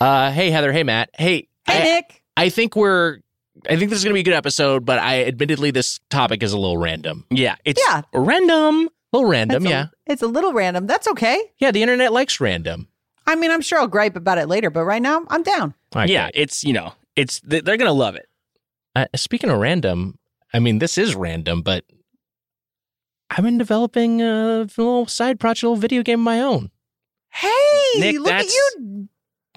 Uh, hey Heather. Hey Matt. Hey. Hey, I, Nick. I think we're. I think this is going to be a good episode, but I admittedly this topic is a little random. Yeah, it's Yeah. random. A little random, That's a- yeah. It's a little random. That's okay. Yeah, the internet likes random. I mean, I'm sure I'll gripe about it later, but right now, I'm down. All right, yeah, great. it's you know, it's they- they're gonna love it. Uh, speaking of random, I mean this is random, but I've been developing a little side project, a little video game of my own. Hey, Nick, look at you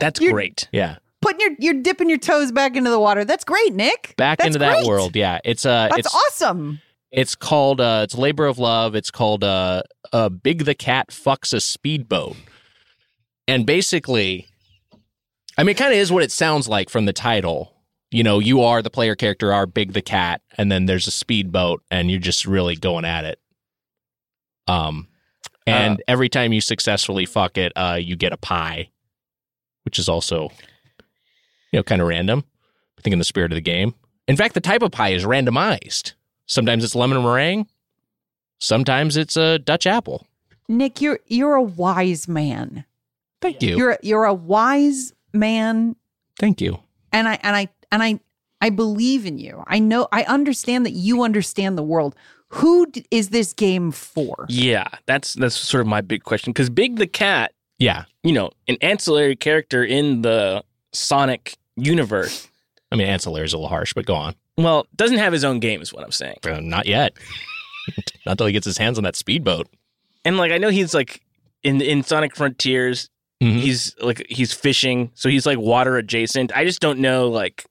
That's You're- great. Yeah, putting your you're dipping your toes back into the water. That's great, Nick. back That's into that great. world. Yeah, it's uh, That's it's awesome. it's called uh, it's labor of love. It's called uh, uh, Big the Cat fucks a speedboat, and basically, I mean, it kind of is what it sounds like from the title. You know, you are the player character, are Big the Cat, and then there's a speedboat, and you're just really going at it. Um, and every time you successfully fuck it, uh, you get a pie, which is also, you know, kind of random. I think in the spirit of the game. In fact, the type of pie is randomized. Sometimes it's lemon meringue. Sometimes it's a Dutch apple. Nick, you're you're a wise man. Thank you. You're you're a wise man, Thank you. and I and I and I I believe in you. I know I understand that you understand the world. Who d- is this game for? Yeah, that's that's sort of my big question because Big the Cat, Yeah. you know, an ancillary character in the Sonic universe. I mean, ancillary is a little harsh, but go on. Well, doesn't have his own game is what I'm saying. Uh, not yet. not until he gets his hands on that speedboat. And like I know he's like in in Sonic Frontiers, Mhm. he's like he's fishing, so he's like water adjacent. I just don't know like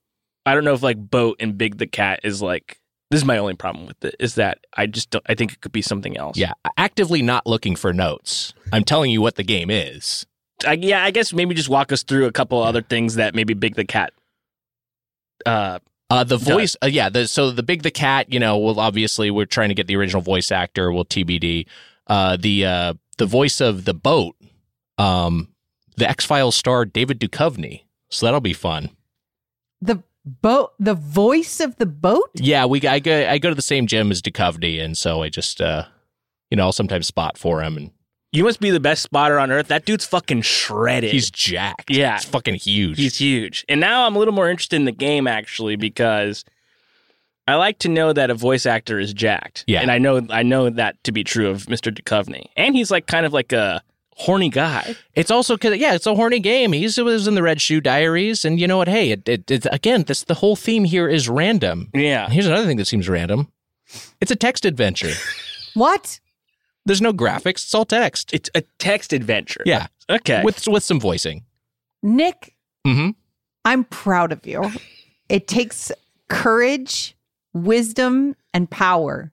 I don't know if like Boat and Big the Cat is like this is my only problem with it is that I just don't I think it could be something else. Yeah. Actively not looking for notes. I'm telling you what the game is. I, yeah, I guess maybe just walk us through a couple other things that maybe Big the Cat uh Uh, the voice, uh, yeah. The, so the big the cat, you know, well, obviously we're trying to get the original voice actor. Will TBD. Uh, the uh, the voice of the boat, um, the X Files star David Duchovny. So that'll be fun. The boat, the voice of the boat. Yeah, we I go I go to the same gym as Duchovny, and so I just uh, you know, I'll sometimes spot for him, and you must be the best spotter on earth. That dude's fucking shredded. he's jacked. Yeah. he's fucking huge. He's huge. And now I'm a little more interested in the game actually because I like to know that a voice actor is jacked. Yeah. And I know I know that to be true of Mr. Duchovny. And he's like kind of like a horny guy. It's also because yeah, it's a horny game. He's it was in the Red Shoe Diaries, and you know what? Hey, it, it, it again, this the whole theme here is random. Yeah. Here's another thing that seems random. It's a text adventure. What? There's no graphics. It's all text. It's a text adventure. Yeah, Okay. with with some voicing. Nick, Mm-hmm. I'm proud of you. It takes courage, wisdom, and power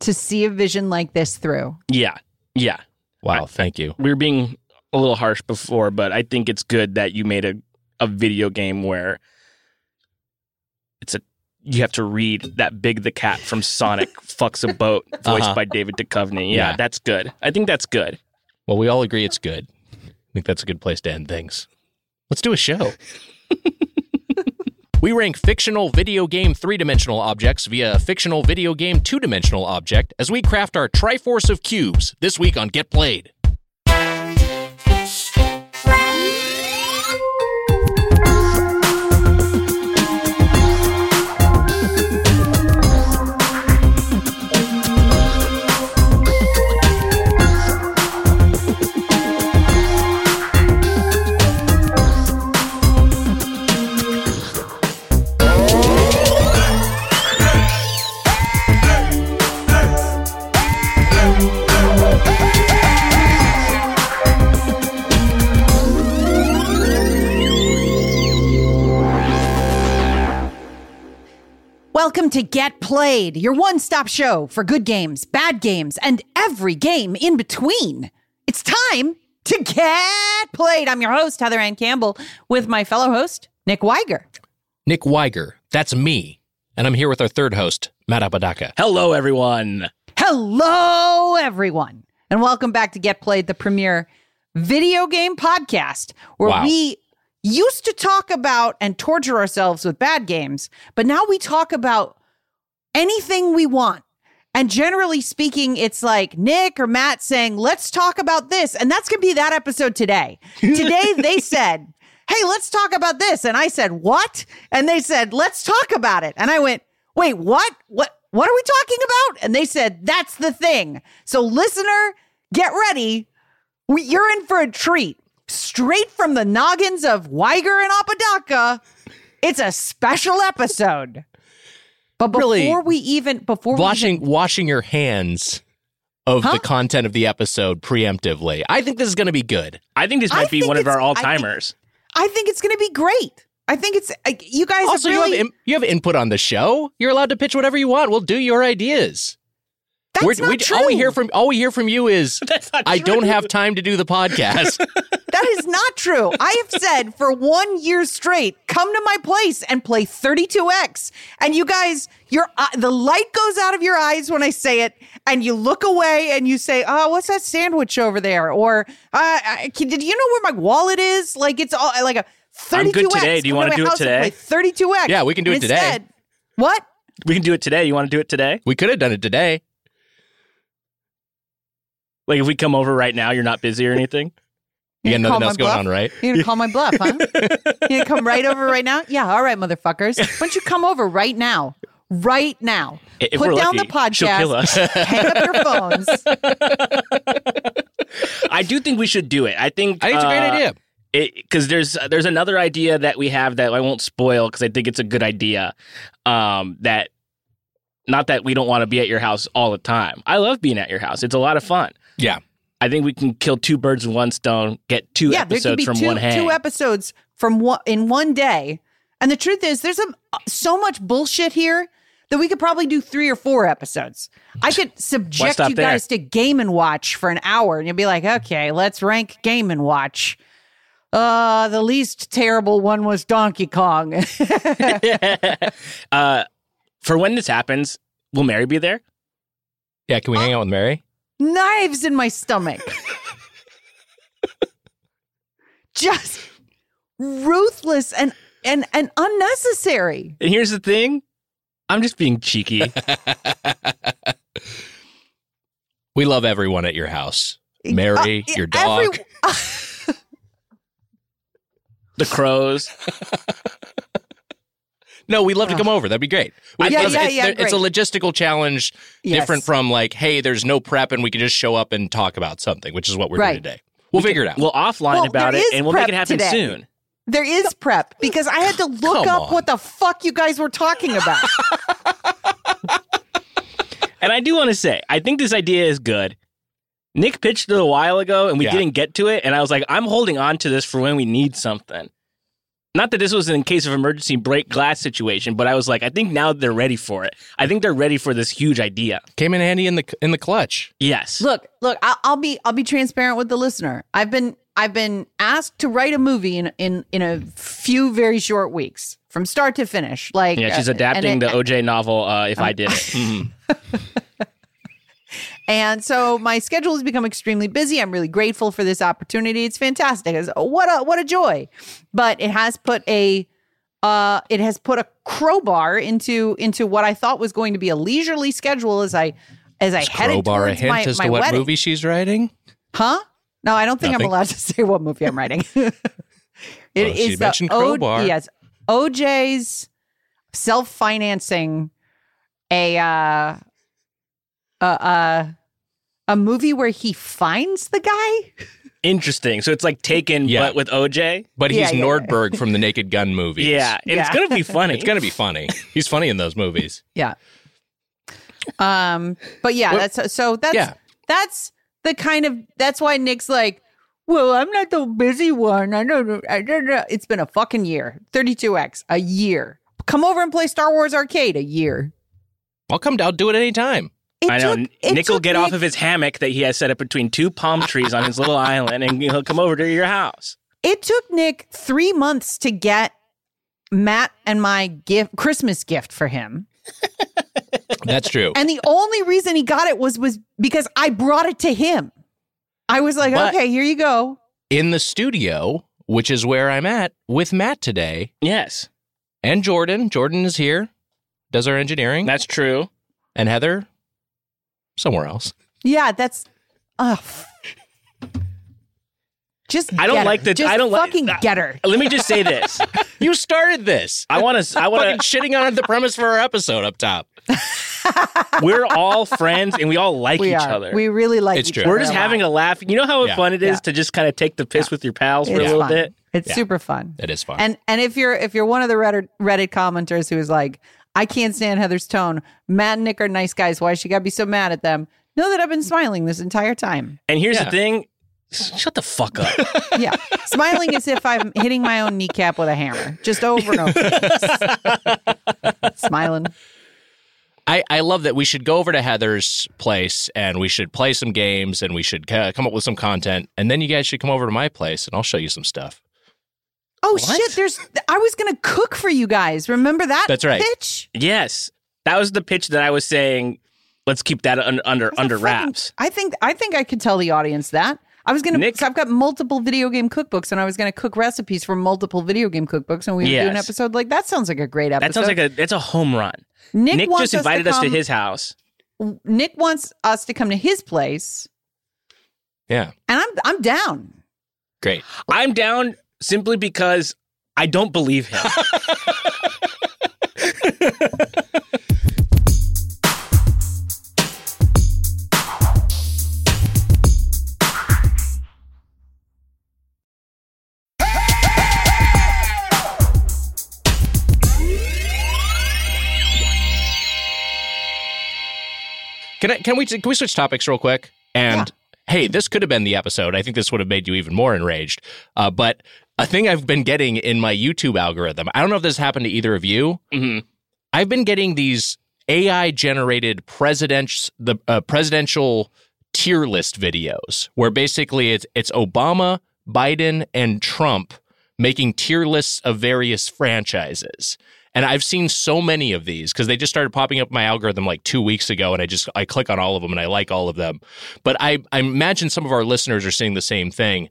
to see a vision like this through. yeah. Yeah. Wow, thank you. We were being a little harsh before, but I think it's good that you made a, a video game where it's a you have to read that Big the Cat from Sonic fucks a boat, voiced Uh-huh. by David Duchovny. Yeah, Yeah. that's good. I think that's good. Well, we all agree it's good. I think that's a good place to end things. Let's do a show. we rank fictional video game three dimensional objects via a fictional video game two dimensional object as we craft our Triforce of Cubes this week on Get Played. Welcome to Get Played, your one stop show for good games, bad games, and every game in between. It's time to get played. I'm your host, Heather Ann Campbell, with my fellow host, Nick Weiger. Nick Weiger, that's me. And I'm here with our third host, Matt Apodaca. Hello, everyone. Hello, everyone, and welcome back to Get Played, the premier video game podcast where Wow. we used to talk about and torture ourselves with bad games, but now we talk about anything we want. And generally speaking, it's like Nick or Matt saying, let's talk about this. And that's going to be that episode today. Today, they said, hey, let's talk about this. And I said, what? And they said, let's talk about it. And I went, wait, what? What? What are we talking about? And they said, that's the thing. So, listener, get ready. We, you're in for a treat. Straight from the noggins of Weiger and Apodaca, it's a special episode. But before Really? we even, before we washing even, washing your hands of Huh? the content of the episode preemptively. I think this is going to be good. I think this I might be one of our all timers. I think it's going to be great. I think it's, you guys Also, have really, you have im- you have input on the show. You're allowed to pitch whatever you want. We'll do your ideas. That's We're- not we- true. All we hear from all we hear from you is I don't have time to do the podcast. That is not true. I have said for one year straight, come to my place and play 32X. And you guys, your uh, the light goes out of your eyes when I say it, and you look away and you say, "Oh, what's that sandwich over there?" Or, uh, I- can- "Did you know where my wallet is?" Like it's all like a 32x. I'm good today. Do you want to do it today? 32x. Yeah, we can do And it today. instead- What? We can do it today. You want to do it today? we could have done it today. Like if we come over right now, you're not busy or anything. You got nothing else going bluff? on, right? You gonna call my bluff, huh? you gonna come right over right now? Yeah, all right, motherfuckers. Why don't you come over right now? Right now. If Put down lucky, the podcast. she'll kill us. Hang up your phones. I do think we should do it. I think I think it's a great uh, idea. because there's there's another idea that we have that I won't spoil because I think it's a good idea. Um, that not that we don't want to be at your house all the time. I love being at your house. It's a lot of fun. Yeah. I think we can kill two birds with one stone. Get two yeah, there could episodes be from two, one hang. two episodes from one in one day. And the truth is, there's a, so much bullshit here that we could probably do three or four episodes. I could subject you there? guys to Game and Watch for an hour, and you'll be like, okay, let's rank Game and Watch. Uh, the least terrible one was Donkey Kong. uh, for when this happens, will Mary be there? Yeah, can we hang out with Mary? Knives in my stomach. Just ruthless and and and unnecessary. And here's the thing, I'm just being cheeky. We love everyone at your house. Mary, Uh, your dog. every- the crows. No, we'd love to come over. That'd be great. Yeah, it's, yeah, it's- yeah, it's a logistical challenge Yes. different from like, hey, there's no prep and we can just show up and talk about something, which is what we're Right. doing today. We'll figure it out. We'll offline Well, about it and we'll make it happen today. soon. There is prep because I had to look Come up on. what the fuck you guys were talking about. And I do want to say, I think this idea is good. Nick pitched it a while ago and we Yeah. didn't get to it. And I was like, I'm holding on to this for when we need something. Not that this was in case of emergency break glass situation, but I was like, I think now they're ready for it. I think they're ready for this huge idea. Came in handy in the in the clutch. Yes. look, look, I'll, I'll be I'll be transparent with the listener. I've been I've been asked to write a movie in in in a few very short weeks from start to finish. Like yeah, she's uh, adapting and the OJ novel, uh, If I Did It. Mhm. And so my schedule has become extremely busy. I'm really grateful for this opportunity. It's fantastic. It's, what a what a joy. But it has put a uh it has put a crowbar into into what I thought was going to be a leisurely schedule as I as I headed Crowbar a towards hint my, as my to what wedding. movie she's writing? Huh? No, I don't think Nothing? I'm allowed to say what movie I'm writing. It is Well, she the mentioned O- Crowbar. yes, OJ's self-financing a uh, uh, uh, a movie where he finds the guy. Interesting. So it's like Taken, Yeah. but with OJ. But he's Yeah, yeah, yeah. Nordberg from the Naked Gun movies. Yeah, and it's gonna be funny. It's gonna be funny. He's funny in those movies. Yeah. Um, but yeah, Well, that's so that's yeah. that's the kind of that's why Nick's like, well, I'm not the busy one. I don't know. I don't know. It's been a fucking year. 32x a year. Come over and play Star Wars Arcade a year. I'll come down, do it anytime. It I know. took- Nick will took get off of his hammock that he has set up between two palm trees on his little island, and he'll come over to your house. It took Nick three months to get Matt and my gift, Christmas gift for him, That's true. and the only reason he got it was was because I brought it to him. I was like, But- okay, here you go. in the studio, which is where I'm at with Matt today, Yes, and Jordan. Jordan is here, does our engineering, that's true. and Heather somewhere else. Yeah, that's. Uh, Just I don't get like her. the- Just I don't like- fucking get her. Let me just say this. You started this. I want to. I want to. shitting on the premise for our episode up top. We're all friends and we all like We each are. other. We really like It's each true. other. We're just a having a laugh. You know how Yeah. fun it is Yeah. to just kind of take the piss with your pals for It's a little fun. bit. It's Yeah. super fun. It is fun. And and if you're if you're one of the Reddit, Reddit commenters who is like, I can't stand Heather's tone. Matt and Nick are nice guys. Why she got to be so mad at them? Know that I've been smiling this entire time. And here's Yeah. the thing. Shut the fuck up. Yeah, smiling as if I'm hitting my own kneecap with a hammer, just over and over. Smiling. I, I love that we should go over to Heather's place and we should play some games and we should uh, come up with some content. And then you guys should come over to my place and I'll show you some stuff. Oh What? shit! There's. I was gonna cook for you guys. Remember that? That's right. Pitch. yes, that was the pitch that I was saying. Let's keep that un- under That's under fucking- wraps. I think. I think I could tell the audience that. I was gonna. Nick- I've got multiple video game cookbooks, and I was gonna cook recipes from multiple video game cookbooks, and we would do an episode like that. Sounds like a great episode. That sounds like a that's a home run. Nick, Nick just invited us to, come- his house. Nick wants us to come to his place, Yeah. and I'm I'm down. Great. I'm down simply because I don't believe him. Can I, can we can we switch topics real quick? And hey, this could have been the episode. I think this would have made you even more enraged. Uh, but a thing I've been getting in my YouTube algorithm. I don't know if this happened to either of you. Mhm. I've been getting these AI generated presidents the uh, presidential tier list videos where basically it's it's Obama, Biden, and Trump making tier lists of various franchises. And I've seen so many of these because they just started popping up my algorithm like two weeks ago, and I just I click on all of them and I like all of them. But I I imagine some of our listeners are seeing the same thing.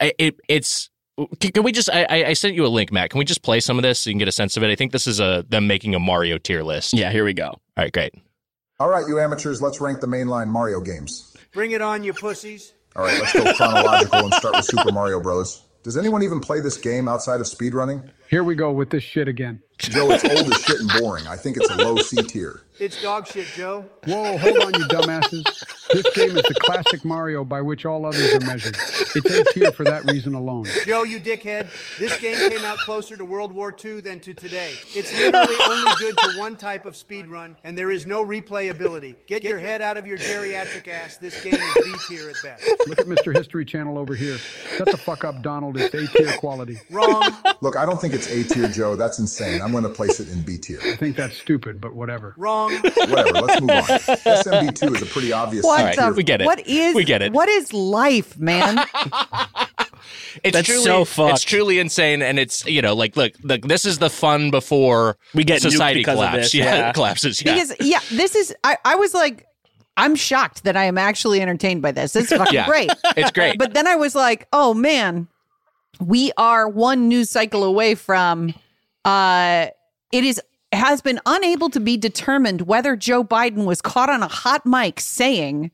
It it's can, can we just I, I I sent you a link, Matt. Can we just play some of this so you can get a sense of it? I think this is a them making a Mario tier list. yeah, here we go. All right, great. All right, you amateurs, let's rank the mainline Mario games. Bring it on, you pussies. All right, let's go chronological and start with Super Mario Bros. Does anyone even play this game outside of speedrunning? Here we go with this shit again. Joe, it's old as shit and boring. I think it's a low C tier. It's dog shit, Joe. Whoa, hold on, you dumbasses. This game is the classic Mario by which all others are measured. It's A tier for that reason alone. Joe, you dickhead. This game came out closer to World War II than to today. It's literally only good to one type of speed run, and there is no replayability. Get your head out of your geriatric ass. This game is B tier at best. Look at Mr. History Channel over here. Shut the fuck up, Donald. It's A tier quality. Wrong. Look, I don't think it's A tier, Joe. That's insane. I'm going to place it in B tier. I think that's stupid, but whatever. Wrong. Whatever, let's move on. SMB2 is a pretty obvious What C right, the? tier. we get it. What is? We get it. What is life, man? It's That's truly, so fucked. It's truly insane, and it's you know like look, look this is the fun before We get society because of collapse. this, yeah, yeah. it collapses. Yeah, because yeah, this is. I, I was like, I'm shocked that I am actually entertained by this. It's fucking Yeah. great. it's great. But then I was like, oh man, we are one news cycle away from uh it is has been unable to be determined whether Joe Biden was caught on a hot mic saying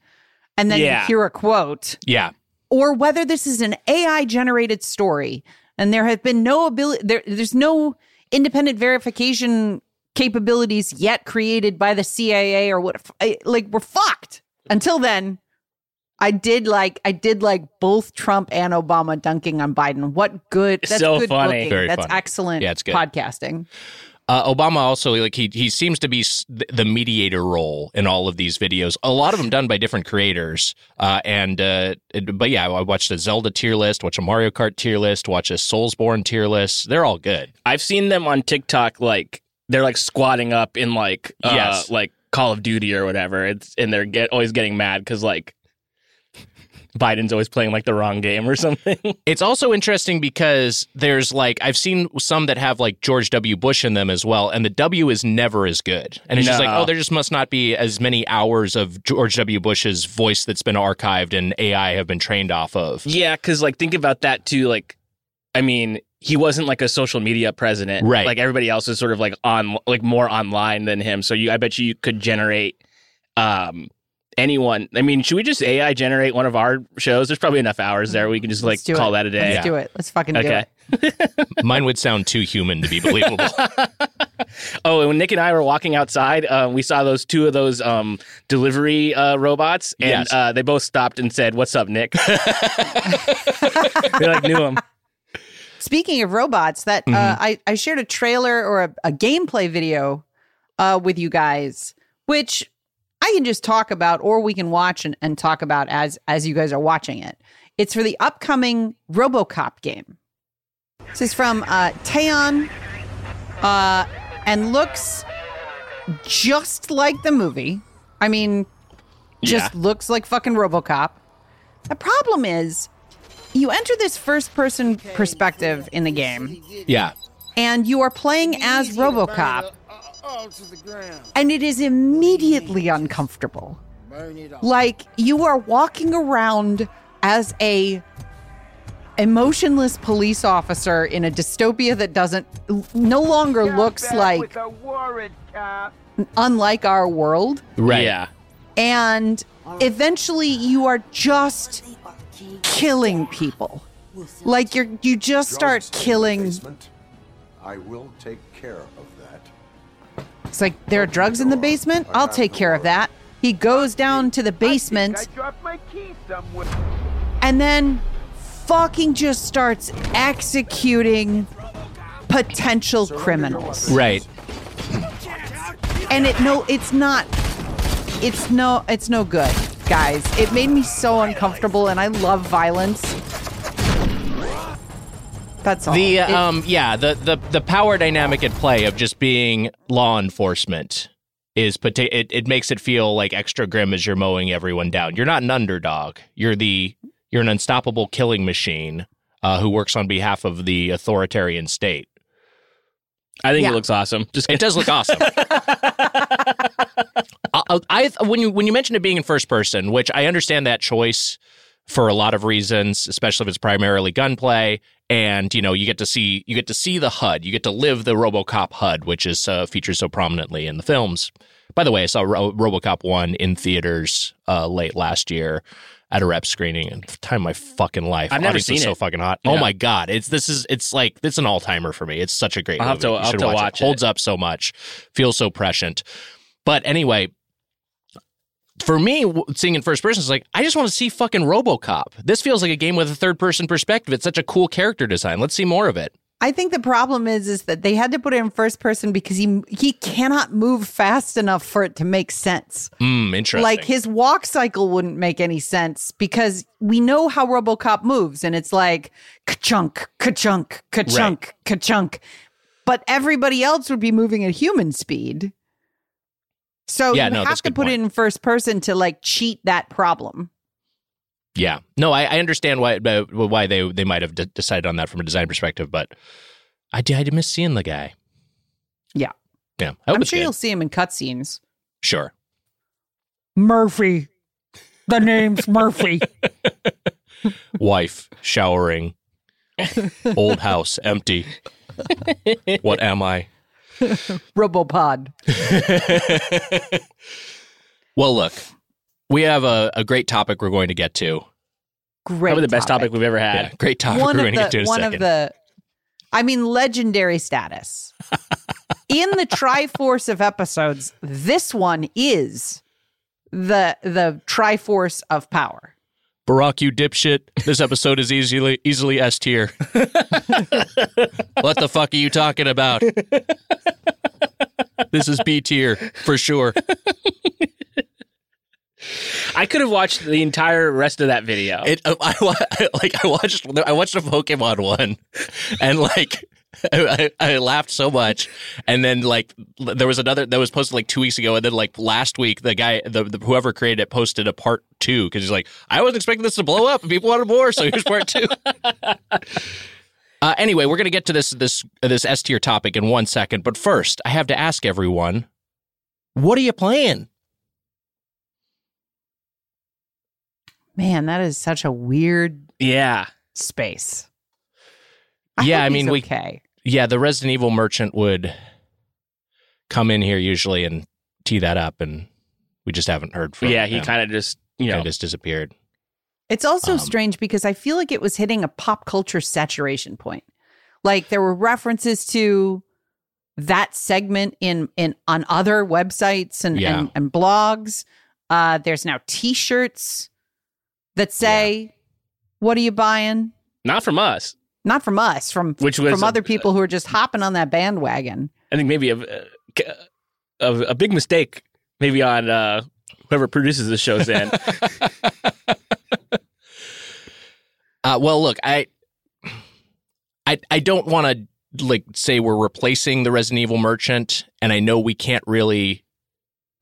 and then Yeah. you hear a quote yeah, or whether this is an AI generated story and there have been no ability there there's no independent verification capabilities yet created by the CIA or what like we're fucked. Until then, I did like I did like both Trump and Obama dunking on Biden. What good that's So good funny. Very that's funny. excellent Yeah, it's good. podcasting. Uh, Obama also like he he seems to be the mediator role in all of these videos. A lot of them done by different creators. Uh, and uh, it- but yeah, I watched a Zelda tier list, watch a Mario Kart tier list, watch a Soulsborne tier list. They're all good. I've seen them on TikTok like they're like squatting up in like uh, Yes. like Call of Duty or whatever. It's and they're get always getting mad because like Biden's always playing like the wrong game or something. It's also interesting because there's like I've seen some that have like George W. Bush in them as well, and the W is never as good. And it's just like, oh, there just must not be as many hours of George W. Bush's voice that's been archived and AI have been trained off of. yeah, because like think about that too. Like, I mean, he wasn't like a social media president, Right. Like everybody else is sort of like on like more online than him. So you, I bet you, you could generate um anyone. I mean, should we just AI generate one of our shows? There's probably enough hours there. We can just like call it. that a day. Let's do it. Let's fucking do it. Mine would sound too human to be believable. Oh, and when Nick and I were walking outside, uh, we saw those two of those um, delivery uh, robots, and Yes. uh, they both stopped and said, "What's up, Nick?" they like knew him. Speaking of robots, that Mm-hmm. uh, I I shared a trailer or a, a gameplay video uh, with you guys, which I can just talk about, or we can watch and, and talk about as as you guys are watching it. It's for the upcoming RoboCop game. This is from uh, Teyon, uh, and looks just like the movie. I mean, just looks like fucking RoboCop. The problem is, you enter this first person perspective in the game, yeah. and you are playing as RoboCop, and it is immediately uncomfortable. Like you are walking around as a emotionless police officer in a dystopia that doesn't no longer looks like unlike our world Right. Yeah. and eventually you are just killing people like you're you just start killing I will take care of that. It's like there are drugs in the basement? I'll take care of that. He goes down to the basement. And then fucking just starts executing potential criminals. Right. and it no it's not it's no it's no good guys. It made me so uncomfortable and i love violence that's all The It- um yeah the the the power dynamic at play of just being law enforcement is pota- it it makes it feel like extra grim as you're mowing everyone down. You're not an underdog. You're the you're an unstoppable killing machine uh, who works on behalf of the authoritarian state. I think Yeah. it looks awesome. Just It does look awesome. I, I when you when you mentioned it being in first person, which I understand that choice for a lot of reasons, especially if it's primarily gunplay, and you know you get to see you get to see the HUD, you get to live the RoboCop HUD, which is uh, featured so prominently in the films. By the way, I saw Ro- RoboCop one in theaters uh, late last year at a rep screening, and the time of my fucking life. I've never Audience seen so fucking hot. Oh my god, it's this is it's like it's an all timer for me. It's such a great I'll have to- I'll have should to watch, watch it. it. Holds up so much, feels so prescient. But anyway, for me, seeing in first person is like I just want to see fucking RoboCop. This feels like a game with a third person perspective. It's such a cool character design. Let's see more of it. i think the problem is is that they had to put it in first person because he he cannot move fast enough for it to make sense Hmm, interesting. like his walk cycle wouldn't make any sense because we know how RoboCop moves, and it's like ka-chunk, ka-chunk, ka-chunk, ka-chunk. But everybody else would be moving at human speed. So Yeah, you no, have to good put it in first person to like cheat that problem. yeah, no, I, I understand why uh, why they they might have d- decided on that from a design perspective, but I did I miss seeing the guy. Yeah. yeah. I I'm sure good. you'll see him in cutscenes. Sure. Murphy. The name's Murphy. wife showering old house empty what am i Robopod. well look we have a, a great topic we're going to get to Great. probably the best topic we've ever had. yeah, great topic one we're of going to get to the in a one second of the I mean legendary status. In the Triforce of episodes, this one is the the Triforce of power. Barack you dipshit. This episode is easily easily s tier. What the fuck are you talking about? This is b tier for sure I could have watched the entire rest of that video. It, uh, I, wa- like I watched I watched a Pokemon one, and like I, I laughed so much, and then like there was another that was posted like two weeks ago, and then like last week the guy the, the whoever created it posted a part two because he's like I wasn't expecting this to blow up and people wanted more, so here's part two. uh, anyway, we're gonna get to this this this S tier topic in one second, but first I have to ask everyone, what are you playing? Man, that is such a weird yeah. space. Yeah, I mean, he's we- okay. yeah, the Resident Evil merchant would come in here usually and tee that up and We just haven't heard from. yeah, he kind of just you know Kinda just disappeared. It's also Um, strange because I feel like it was hitting a pop culture saturation point. Like there were references to that segment in in on other websites and Yeah. and, and blogs. Uh, there's now T-shirts that say, "What are you buying?" not from us. Not from us, from Which was from a- other people who are just hopping on that bandwagon. I think maybe a a, a big mistake maybe on uh, whoever produces the show's end. Uh, well, look, I, I, I don't want to like say we're replacing the Resident Evil merchant, and I know we can't really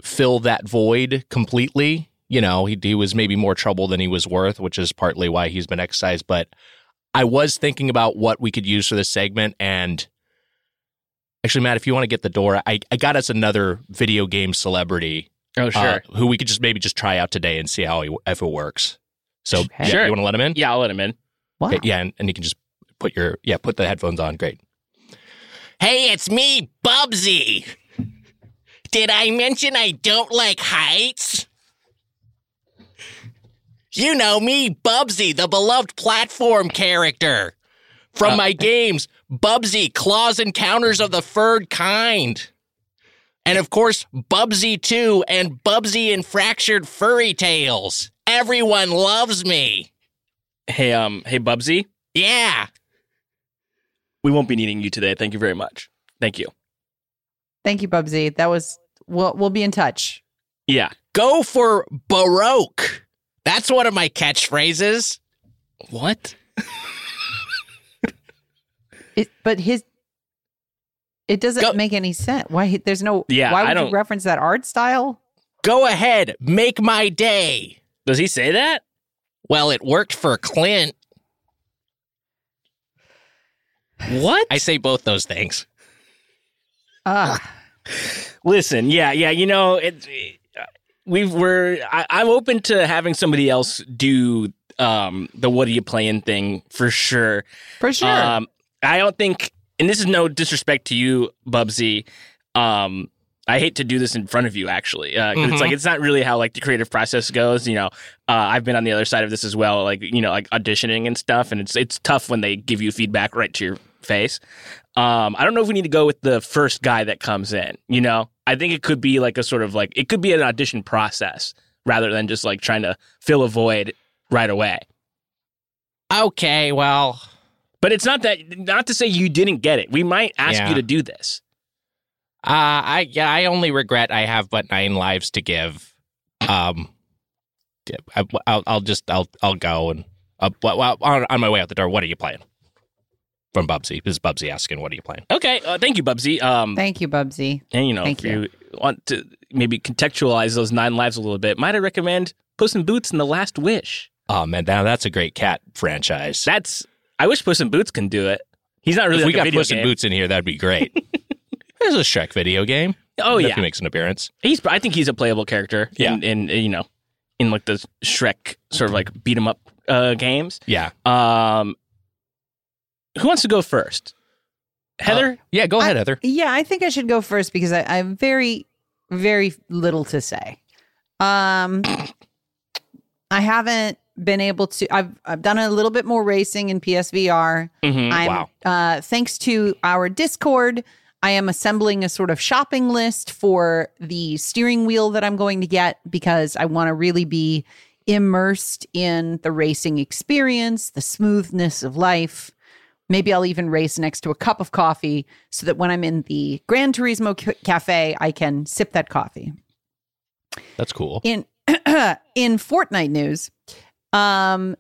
fill that void completely. You know, he, he was maybe more trouble than he was worth, which is partly why he's been excised. But I was thinking about what we could use for this segment, and actually, Matt, if you want to get the door, I, I got us another video game celebrity oh uh, sure, who we could just maybe just try out today and see how he, if it works. So, Okay. yeah, Sure. you want to let him in? yeah, I'll let him in. Wow. Okay, yeah, and, and you can just put your yeah, put the headphones on. Great. Hey, it's me, Bubsy. Did I mention I don't like heights? You know me, Bubsy, the beloved platform character from my games, Bubsy Claws Encounters of the Furred Kind. And of course, Bubsy 2 and Bubsy and Fractured Furry Tales. Everyone loves me. Hey, um, hey, Bubsy, Yeah. we won't be needing you today. Thank you very much. Thank you. Thank you, Bubsy. That was we'll we'll be in touch. Yeah, Go for Baroque. That's one of my catchphrases. what? It, but his it doesn't Go- make any sense. Why there's no Yeah, why I would don't- you reference that art style? Go ahead, make my day. Does he say that? Well, it worked for Clint. What? I say both those things. Ah, Listen, yeah, yeah. You know, it, we were. I, I'm open to having somebody else do um, the "What are you playing?" thing for sure. for sure. Um, I don't think, and this is no disrespect to you, Bubsy. Um, I hate to do this in front of you, actually. Uh, 'cause It's like it's not really how like the creative process goes. You know, uh, I've been on the other side of this as well, like you know, like auditioning and stuff, and it's it's tough when they give you feedback right to your face. Um, I don't know if we need to go with the first guy that comes in. You know, I think it could be like a sort of like it could be an audition process rather than just like trying to fill a void right away. Okay, well, But it's not that not to say you didn't get it. We might ask Yeah. you to do this. uh, I yeah, I only regret I have but nine lives to give. Um, I, I'll I'll just I'll I'll go and uh, on, on my way out the door. What are you playing? From Bubsy. This is Bubsy asking, "What are you playing?" Okay, uh, thank you, Bubsy. Um, Thank you, Bubsy. and you know, thank if you. want to maybe contextualize those nine lives a little bit, might I recommend Puss in Boots and The Last Wish? Oh man, now that's a great cat franchise. That's I wish Puss in Boots can do it. He's not really if like we a got video Puss in. Boots in here, that'd be great. There's a Shrek video game. Oh If yeah, he makes an appearance. he's. I think he's a playable character. Yeah. in, in you know, in like the Shrek sort of like beat 'em up uh, games. Yeah, Um, who wants to go first? Heather. yeah. Go ahead, I- Heather. Yeah, I think I should go first because I, I have very, very little to say. Um, I haven't been able to. I've I've done a little bit more racing in PSVR. Mhm. I'm, Wow. Uh, thanks to our Discord, I am assembling a sort of shopping list for the steering wheel that I'm going to get because I want to really be immersed in the racing experience, the smoothness of life. Maybe I'll even race next to a cup of coffee so that when I'm in the Gran Turismo ca- cafe, I can sip that coffee. That's cool. In in Fortnite news, um,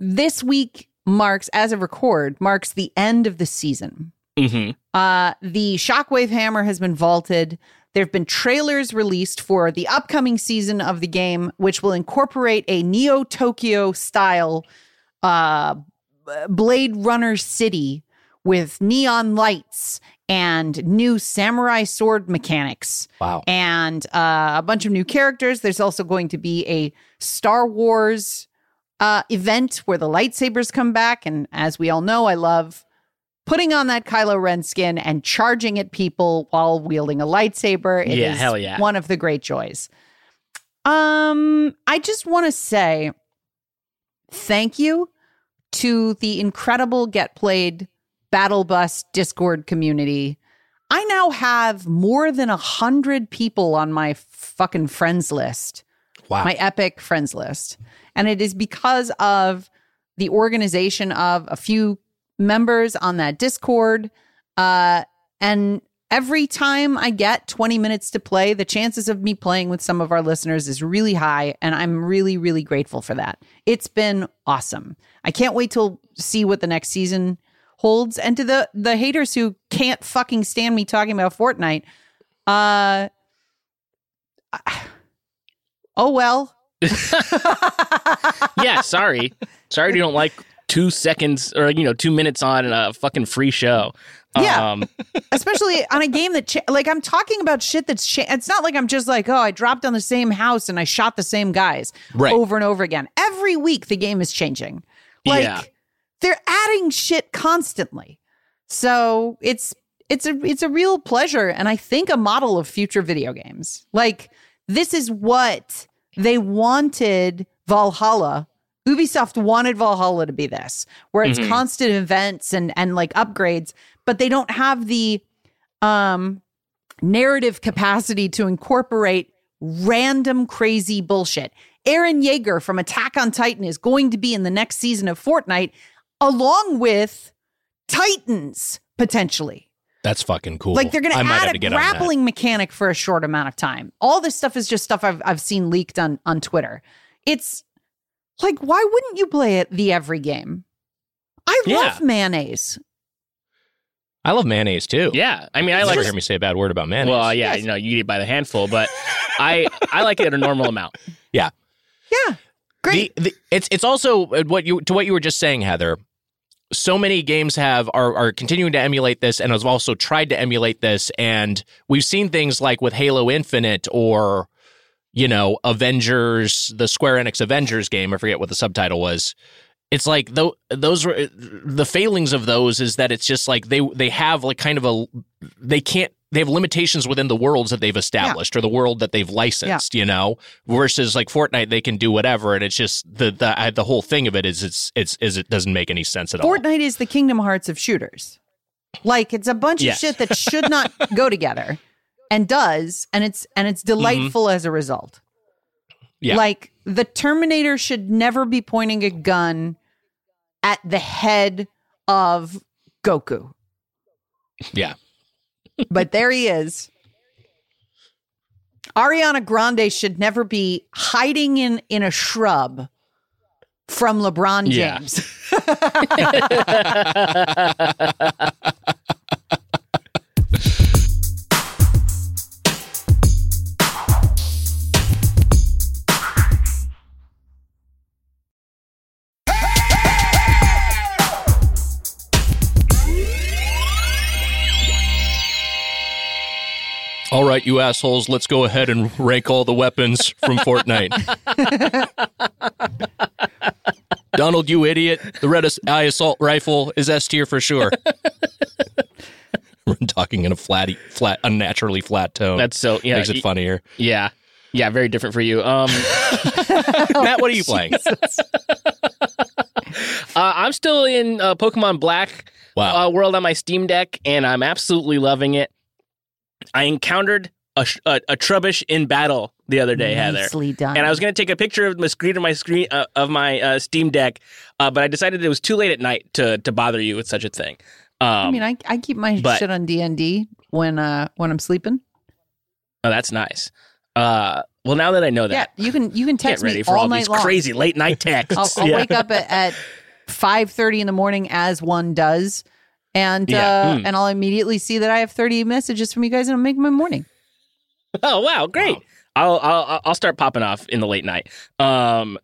this week marks, as of record, marks the end of the season. Mhm. Uh, the Shockwave Hammer has been vaulted. There have been trailers released for the upcoming season of the game, which will incorporate a Neo Tokyo style uh, Blade Runner city with neon lights and new samurai sword mechanics Wow. and uh, a bunch of new characters. There's also going to be a Star Wars uh, event where the lightsabers come back. And as we all know, I love putting on that Kylo Ren skin and charging at people while wielding a lightsaber. It Yeah, is hell yeah. one of the great joys. Um, I just want to say thank you to the incredible Get Played Battle Bus Discord community. I now have more than a hundred people on my fucking friends list, Wow. my epic friends list. And it is because of the organization of a few members on that Discord. Uh, and every time I get 20 minutes to play, the chances of me playing with some of our listeners is really high. And I'm really, really grateful for that. It's been awesome. I can't wait to see what the next season holds. And to the the haters who can't fucking stand me talking about Fortnite, uh oh well. yeah, sorry. Sorry you don't like two seconds or, you know, two minutes on a fucking free show. Yeah. Um, especially on a game that cha- like i'm talking about shit that's cha- it's not like i'm just like oh i dropped on the same house and i shot the same guys Right. over and over again every week the game is changing like Yeah. they're adding shit constantly so it's it's a it's a real pleasure and i think a model of future video games like this is what they wanted valhalla ubisoft wanted valhalla to be this where it's Mhm. constant events and and like upgrades but they don't have the um narrative capacity to incorporate random crazy bullshit. Eren Yeager from Attack on Titan is going to be in the next season of Fortnite along with Titans potentially. That's fucking cool. Like they're going to add a grappling mechanic for a short amount of time. All this stuff is just stuff I've I've seen leaked on on Twitter. It's like why wouldn't you play it the every game? I Yeah. love mayonnaise. I love mayonnaise too. yeah. I mean, I You like never hear me say a bad word about mayonnaise. Well, yeah, Yes. you know, you eat it by the handful, but I I like it at a normal amount. Yeah. Yeah. Great. The, the, it's it's also uh, what you to what you were just saying, Heather. So many games have are are continuing to emulate this, and have also tried to emulate this, and we've seen things like with Halo Infinite or you know Avengers, the Square Enix Avengers game. I forget what the subtitle was. It's like tho- those were the failings of those is that it's just like they they have like kind of a they can't they have limitations within the worlds that they've established or the world that they've licensed, you know, versus like Fortnite they can do whatever and it's just the the the whole thing of it is it's it's is it doesn't make any sense at all. Fortnite is the Kingdom Hearts of shooters. Like it's a bunch Yes. of shit that should not go together and does and it's and it's mm-hmm. delightful as a result. Yeah. Like the Terminator should never be pointing a gun at the head of Goku. Yeah. But there he is. Ariana Grande should never be hiding in in a shrub from LeBron James. Yeah. All right, you assholes, let's go ahead and rank all the weapons from Fortnite. Donald, you idiot. The red eye assault rifle is S tier for sure. We're talking in a flat, flat, unnaturally flat tone. That's so yeah. makes it funnier. Yeah. Yeah, very different for you. Um Matt, what are you playing? Uh, I'm still in uh, Pokemon Black Wow. uh, world on my Steam Deck, and I'm absolutely loving it. I encountered a, a, a Trubbish in battle the other day, Heather. Done. And I was going to take a picture of the screen of my screen uh, of my uh, Steam Deck, uh, but I decided it was too late at night to to bother you with such a thing. Um, I mean, I, I keep my but- shit on D and D when uh when I'm sleeping. oh, that's nice. Uh, well, now that I know that, Yeah, you can you can get text ready me for all all night these long. crazy late night texts. I'll, I'll Yeah. wake up at, at five thirty in the morning as one does, and Yeah. uh, Hmm. and I'll immediately see that I have thirty messages from you guys, and I'll make my morning. Oh wow, great! I'll I'll I'll start popping off in the late night. Um,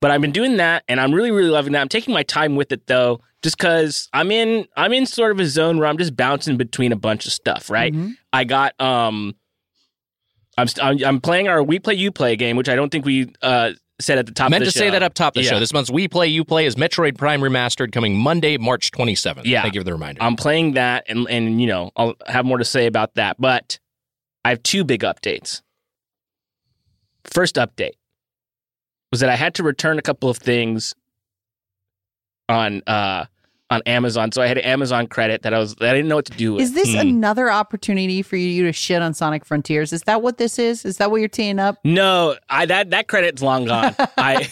but I've been doing that, and I'm really really loving that. I'm taking my time with it though, just because I'm in I'm in sort of a zone where I'm just bouncing between a bunch of stuff. Right? Mhm. I got um, I'm st- I'm, I'm playing our we play you play game, which I don't think we uh said at the top. Meant of to the say that up top of the Yeah. show. This month's We Play, You Play is Metroid Prime Remastered coming Monday, March 27th. Yeah. Thank you for the reminder. I'm playing that, and and you know I'll have more to say about that. But I have two big updates. first update was that I had to return a couple of things on uh on Amazon. So I had Amazon credit that I was I didn't know what to do with. Is this Hmm. another opportunity for you to shit on Sonic Frontiers? Is that what this is? Is that what you're teeing up? No, I that that credit's long gone. I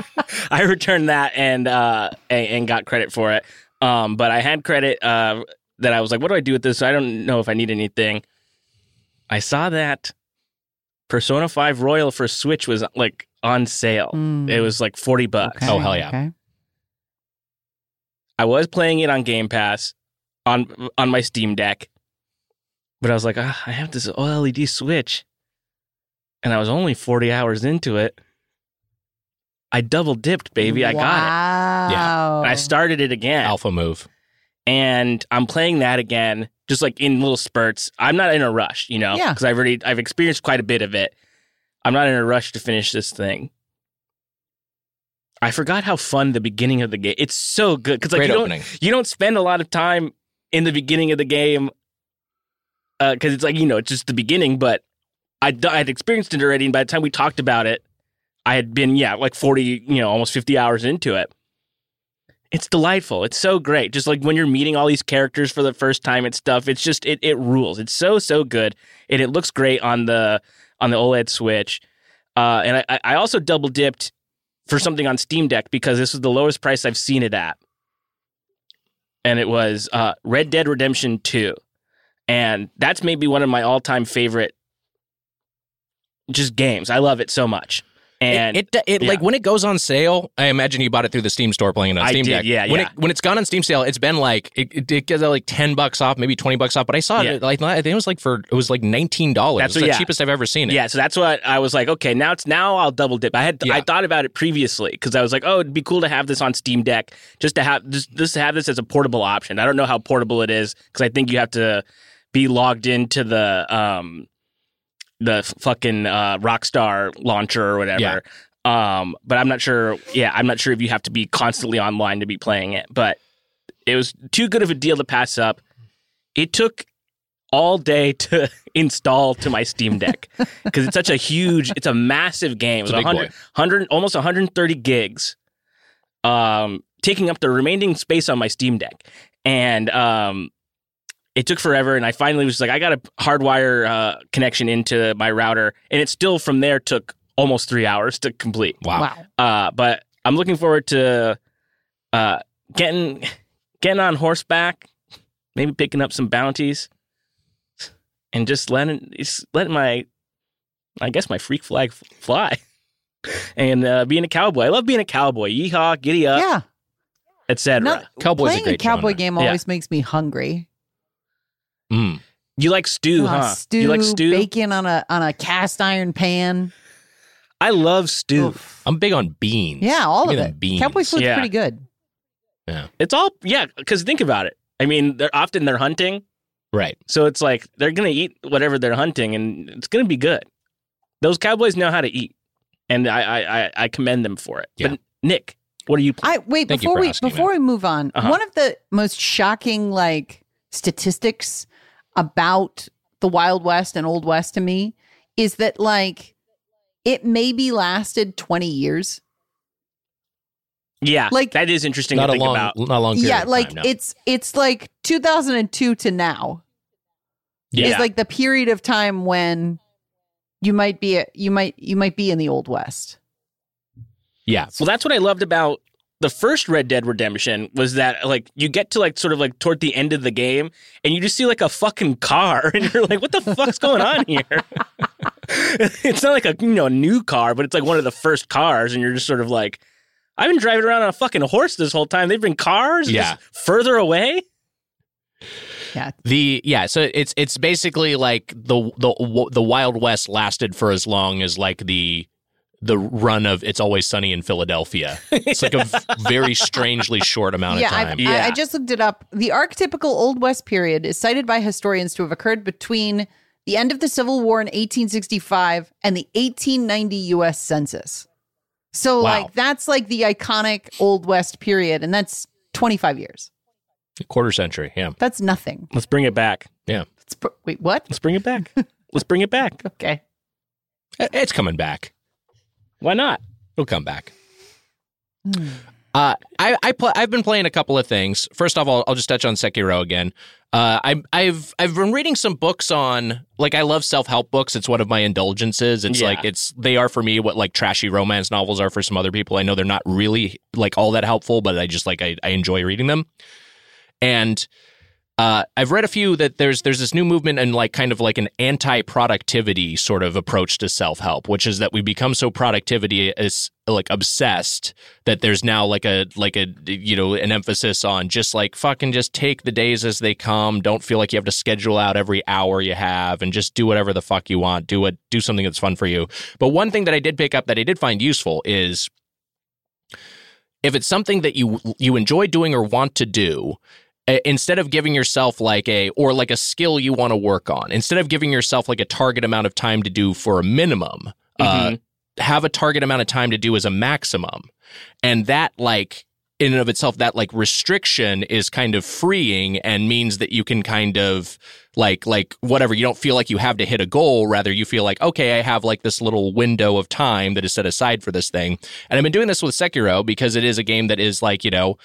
I returned that and uh and, and got credit for it. Um, but I had credit uh that I was like, what do I do with this? I don't know if I need anything. I saw that Persona Five Royal for Switch was like on sale. Mm. It was like forty bucks. Okay, Oh, hell yeah. Okay. I was playing it on Game Pass on on my Steam Deck, but I was like, ah, I have this OLED Switch, and I was only forty hours into it. I double dipped, baby. I got wow. Yeah. it. And I started it again, Alpha move. and I'm playing that again, just like in little spurts. I'm not in a rush, you know, Yeah. because I've already I've experienced quite a bit of it. I'm not in a rush to finish this thing. I forgot how fun the beginning of the game. It's so good because like Great you opening. don't you don't spend a lot of time in the beginning of the game because it's like you know it's just the beginning. But I I had experienced it already, and by the time we talked about it, I had been yeah like forty you know almost fifty hours into it. It's delightful. It's so great. Just like when you're meeting all these characters for the first time and stuff. It's just it it rules. It's so so good, and it looks great on the on the OLED Switch. Uh, and I I also double dipped for something on Steam Deck because this was the lowest price I've seen it at, and it was uh, Red Dead Redemption Two, and that's maybe one of my all time favorite just games. I love it so much. And it, it, it yeah. like when it goes on sale. I imagine you bought it through the Steam store, playing it on I Steam did, Deck. yeah, When yeah. it when it's gone on Steam sale, it's been like it, it, gets like ten bucks off, maybe twenty bucks off. But I saw Yeah. it like I think it was like for it was like nineteen dollars. That's what- the cheapest I've ever seen it. Yeah, so that's what I was like. Okay, now it's now I'll double dip. I had. I thought about it previously because I was like, oh, it'd be cool to have this on Steam Deck, just to have just just to have this as a portable option. I don't know how portable it is because I think you have to be logged into the um the fucking uh, Rockstar launcher or whatever. Yeah. Um, but I'm not sure. Yeah, I'm not sure if you have to be constantly online to be playing it. But it was too good of a deal to pass up. It took all day to install to my Steam Deck because it's such a huge, it's a massive game. It's It was big 100, boy. 100 almost 130 gigs, um, taking up the remaining space on my Steam Deck, and um, it took forever. And I finally was like, I got a hardwire uh, connection into my router, and it still from there took almost three hours to complete. Wow. Wow. Uh, but I'm looking forward to uh, getting getting on horseback, maybe picking up some bounties, and just letting just letting my, I guess my freak flag fly, and uh, being a cowboy. I love being a cowboy. Yeehaw, giddy up, yeah. etc. No, Cowboy's playing a, great cowboy genre. game Yeah. always makes me hungry. Mm. You like stew, Uh, huh? Stew, you like stew? bacon on a on a cast iron pan. I love stew. Oof. I'm big on beans. Yeah, all Give of it. Beans. Cowboy food's Yeah. pretty good. Yeah, it's all yeah. Because think about it. I mean, they're often they're hunting, Right. so it's like they're gonna eat whatever they're hunting, and it's gonna be good. Those cowboys know how to eat, and I I I, I commend them for it. Yeah. But Nick, what are you? I wait Thank before we asking, before we move on. Uh-huh. One of the most shocking like statistics about the Wild West and Old West to me is that like it maybe lasted 20 years. Yeah, Like- that is interesting Not to a think long, about. not a long period yeah, of like time, no. it's it's like 2002 to now Yeah, is like the period of time when you might be you might you might be in the Old West. yeah. well, that's what I loved about the first Red Dead Redemption was that like you get to like sort of like toward the end of the game, and you just see like a fucking car, and you're like, what the fuck's going on here? it's not like a you know a new car, but it's like one of the first cars, and you're just sort of like. I've been driving around on a fucking horse this whole time. They've been cars Yeah. just further away. Yeah. The yeah, so it's it's basically like the the the Wild West lasted for as long as like the the run of It's Always Sunny in Philadelphia. It's like a very strangely short amount yeah, of time. I've, Yeah. I just looked it up. The archetypical Old West period is cited by historians to have occurred between the end of the Civil War in 1865 and the 1890 U.S. Census. So, Wow. like, that's like the iconic Old West period, and that's 25 years. Quarter century, yeah. That's nothing. Let's bring it back. It's pr- wait, what? Let's bring it back. Let's bring it back. Okay. It's coming back. Why not? It'll come back. Uh, I I pl- I've been playing a couple of things. First off, I'll, I'll just touch on Sekiro again. Uh, I, I've I've been reading some books on like I love self help books. It's one of my indulgences. It's Yeah. like it's they are for me what like trashy romance novels are for some other people. I know they're not really like all that helpful, but I just like I, I enjoy reading them. And uh, I've read a few that there's there's this new movement and like kind of like an anti-productivity sort of approach to self-help, which is that we become so productivity is like obsessed that there's now like a like a you know an emphasis on just like fucking just take the days as they come. Don't feel like you have to schedule out every hour you have and just do whatever the fuck you want. Do it. Do something that's fun for you. But one thing that I did pick up that I did find useful is if it's something that you you enjoy doing or want to do instead of giving yourself like a or like a skill you want to work on instead of giving yourself like a target amount of time to do for a minimum uh, have a target amount of time to do as a maximum. And that like in and of itself that like restriction is kind of freeing and means that you can kind of like like whatever you don't feel like you have to hit a goal rather you feel like okay i have like this little window of time that is set aside for this thing. And i've been doing this with sekiro because it is a game that is like you know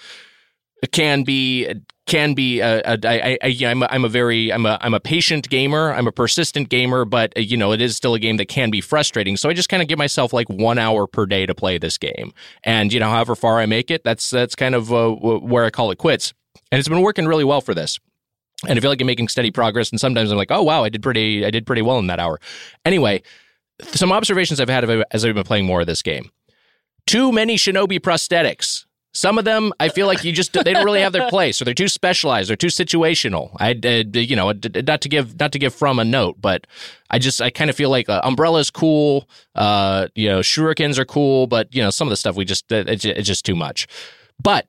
can be can be a, a, I, I, yeah, I'm a, I'm a very I'm a I'm a patient gamer. I'm a persistent gamer, but uh, you know it is still a game that can be frustrating. So I just kind of give myself like one hour per day to play this game, and you know however far I make it, that's that's kind of uh, where I call it quits. And it's been working really well for this. And I feel like I'm making steady progress. And sometimes I'm like, oh wow, I did pretty I did pretty well in that hour. Anyway, some observations I've had as I've been playing more of this game. Too many shinobi prosthetics. Some of them, I feel like you just they don't really have their place, or they're too specialized, they're too situational. I, uh, you know, not to give not to give from a note, but I just I kind of feel like uh, Umbrella's cool, uh, you know, Shurikens are cool, but you know, some of the stuff we just it's, it's just too much. But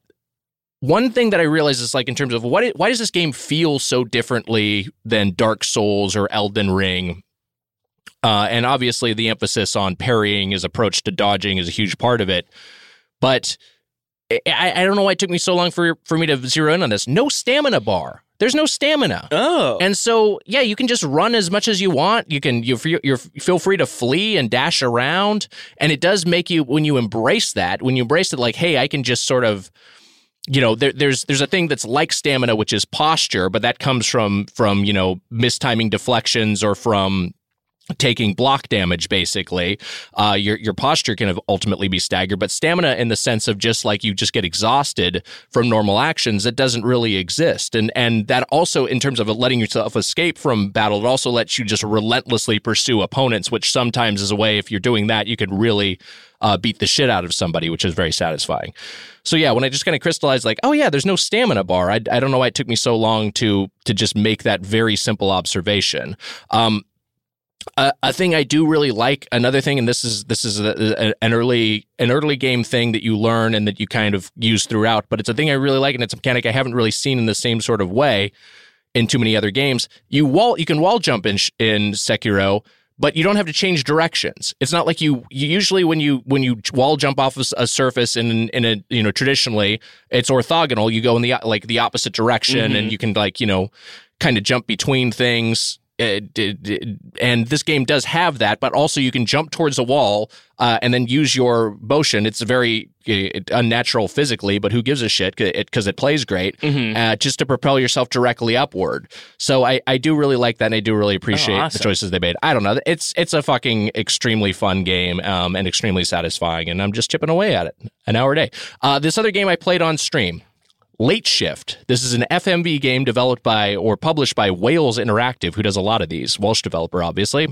one thing that I realize is like in terms of what it, why does this game feel so differently than Dark Souls or Elden Ring? Uh, and obviously, the emphasis on parrying his approach to dodging is a huge part of it. But I, I don't know why it took me so long for for me to zero in on this. No stamina bar. There's no stamina. Oh. And so, yeah, you can just run as much as you want. You can you you feel free to flee and dash around, and it does make you when you embrace that, when you embrace it, like, hey, I can just sort of, you know, there, there's there's a thing that's like stamina, which is posture, but that comes from from you know mistiming deflections or from taking block damage basically. Uh, your your posture can ultimately be staggered but stamina in the sense of just like you just get exhausted from normal actions it doesn't really exist. And and that also in terms of letting yourself escape from battle it also lets you just relentlessly pursue opponents which sometimes is a way if you're doing that you can really uh, beat the shit out of somebody which is very satisfying. So yeah when i just kind of crystallized like oh yeah there's no stamina bar. I, I don't know why it took me so long to to just make that very simple observation. Um, a, a thing I do really like, another thing, and this is this is a, a, an early an early game thing that you learn and that you kind of use throughout, but it's a thing I really like, and it's a mechanic I haven't really seen in the same sort of way in too many other games. You wall you can wall jump in in Sekiro, but you don't have to change directions. It's not like you, you usually when you when you wall jump off a surface in in a you know traditionally it's orthogonal. You go in the like the opposite direction, Mm-hmm. and you can like you know kind of jump between things and this game does have that, but also you can jump towards a wall uh, and then use your motion. It's very uh, unnatural physically, but who gives a shit because it, plays great Mm-hmm. uh, just to propel yourself directly upward. So I, I do really like that, and I do really appreciate Oh, awesome. the choices they made. I don't know, it's it's a fucking extremely fun game um, and extremely satisfying, and I'm just chipping away at it an hour a day. Uh, this other game I played on stream. Late Shift. This is an FMV game developed by or published by Wales Interactive, who does a lot of these. Welsh developer, obviously.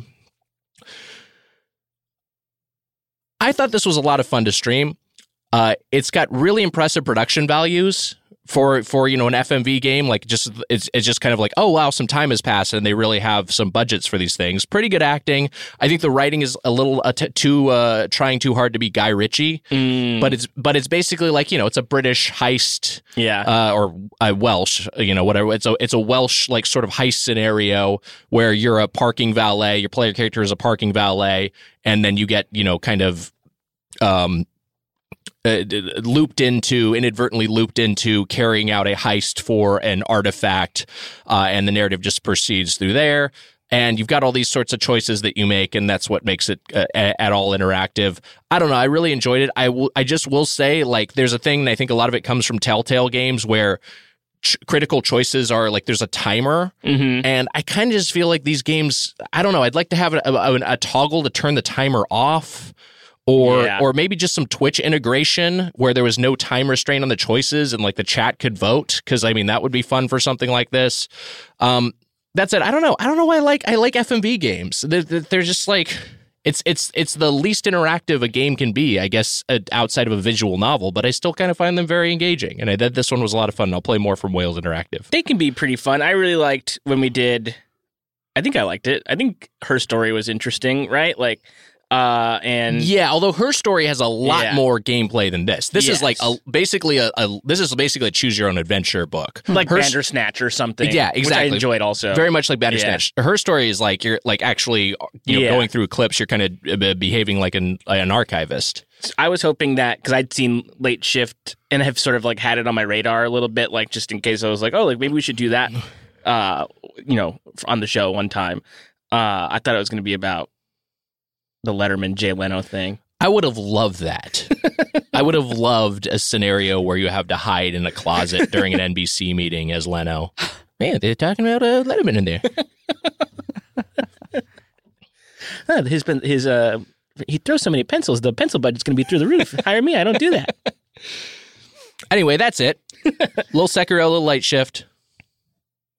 I thought this was a lot of fun to stream. Uh, it's got really impressive production values for for you know an FMV game. Like just it's it's just kind of like oh wow, some time has passed and they really have some budgets for these things. Pretty good acting. I think the writing is a little uh, t- too uh, trying too hard to be Guy Ritchie, but it's but it's basically like you know it's a British heist Yeah. uh, or uh, Welsh, you know, whatever. It's a it's a Welsh like sort of heist scenario where you're a parking valet. Your player character is a parking valet, and then you get you know kind of um uh, looped into inadvertently looped into carrying out a heist for an artifact, uh, and the narrative just proceeds through there. and you've got all these sorts of choices that you make, and that's what makes it uh, at all interactive. I don't know. I really enjoyed it. I will. I just will say, like, there's a thing. And I think a lot of it comes from Telltale games where ch- critical choices are like there's a timer, Mm-hmm. and I kind of just feel like these games. I don't know. I'd like to have a, a, a toggle to turn the timer off. Or, Yeah. or maybe just some Twitch integration where there was no time restraint on the choices and like the chat could vote because I mean that would be fun for something like this. Um, that's it. I don't know. I don't know why I like I like FMV games. They're, they're just like it's it's it's the least interactive a game can be, I guess, outside of a visual novel. But I still kind of find them very engaging, and I that this one was a lot of fun. I'll play more from Wales Interactive. They can be pretty fun. I really liked when we did. I think I liked it. I think her story was interesting, right? Like, uh, and Yeah, although her story has a lot Yeah. more gameplay than this. This is like a basically a, a this is basically a choose your own adventure book. like her, Bandersnatch or something. Yeah, Which I exactly. enjoyed also. very much like Bandersnatch. Her story is like you're like actually you know Yeah. going through clips. You're kind of uh, behaving like an an archivist. I was hoping that because I'd seen Late Shift and have sort of like had it on my radar a little bit, like just in case I was like, oh, like maybe we should do that, uh, you know, on the show one time. Uh, I thought it was going to be about the Letterman Jay Leno thing. I would have loved that. I would have loved a scenario where you have to hide in a closet during an NBC meeting as Leno. Man, they're talking about uh, Letterman in there. His his uh, he throws so many pencils. The pencil budget's going to be through the roof. Hire me. I don't do that. Anyway, that's it. little Sekiro, little light shift.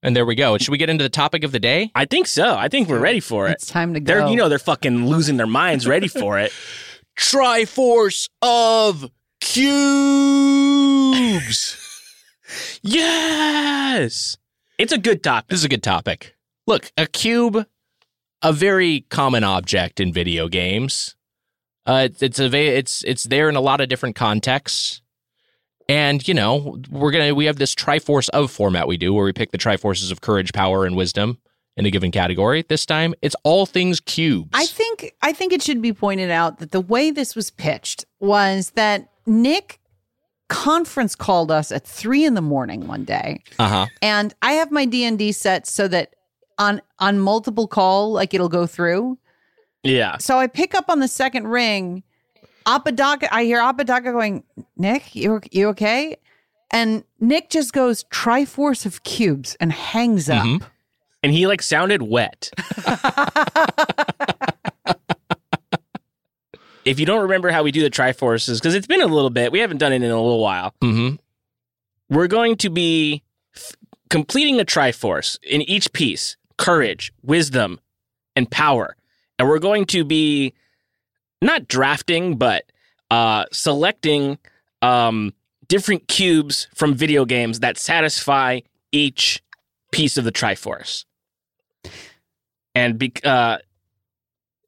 And there we go. Should we get into the topic of the day? I think so. I think we're ready for it. It's time to go. They're you know they're fucking losing their minds, ready for it. Triforce of cubes. yes, it's a good topic. This is a good topic. Look, a cube, a very common object in video games. Uh, it's it's a va- it's it's there in a lot of different contexts, and you know we're gonna we have this Triforce of format we do where we pick the Triforces of courage, power, and wisdom in a given category. This time it's all things cubes. I think I think it should be pointed out that the way this was pitched was that Nick conference called us at three in the morning one day, uh huh. and I have my D and D set so that on on multiple call, like it'll go through. Yeah, So I pick up on the second ring. Apodaca, I hear Apodaca going, Nick, you you okay? And Nick just goes Triforce of cubes and hangs up. Mhm. and he like sounded wet. if you don't remember how we do the Triforces, because it's been a little bit, we haven't done it in a little while. Mm-hmm. We're going to be f- completing a Triforce in each piece: courage, wisdom, and power. And we're going to be not drafting, but uh, selecting um, different cubes from video games that satisfy each piece of the Triforce. And be, uh,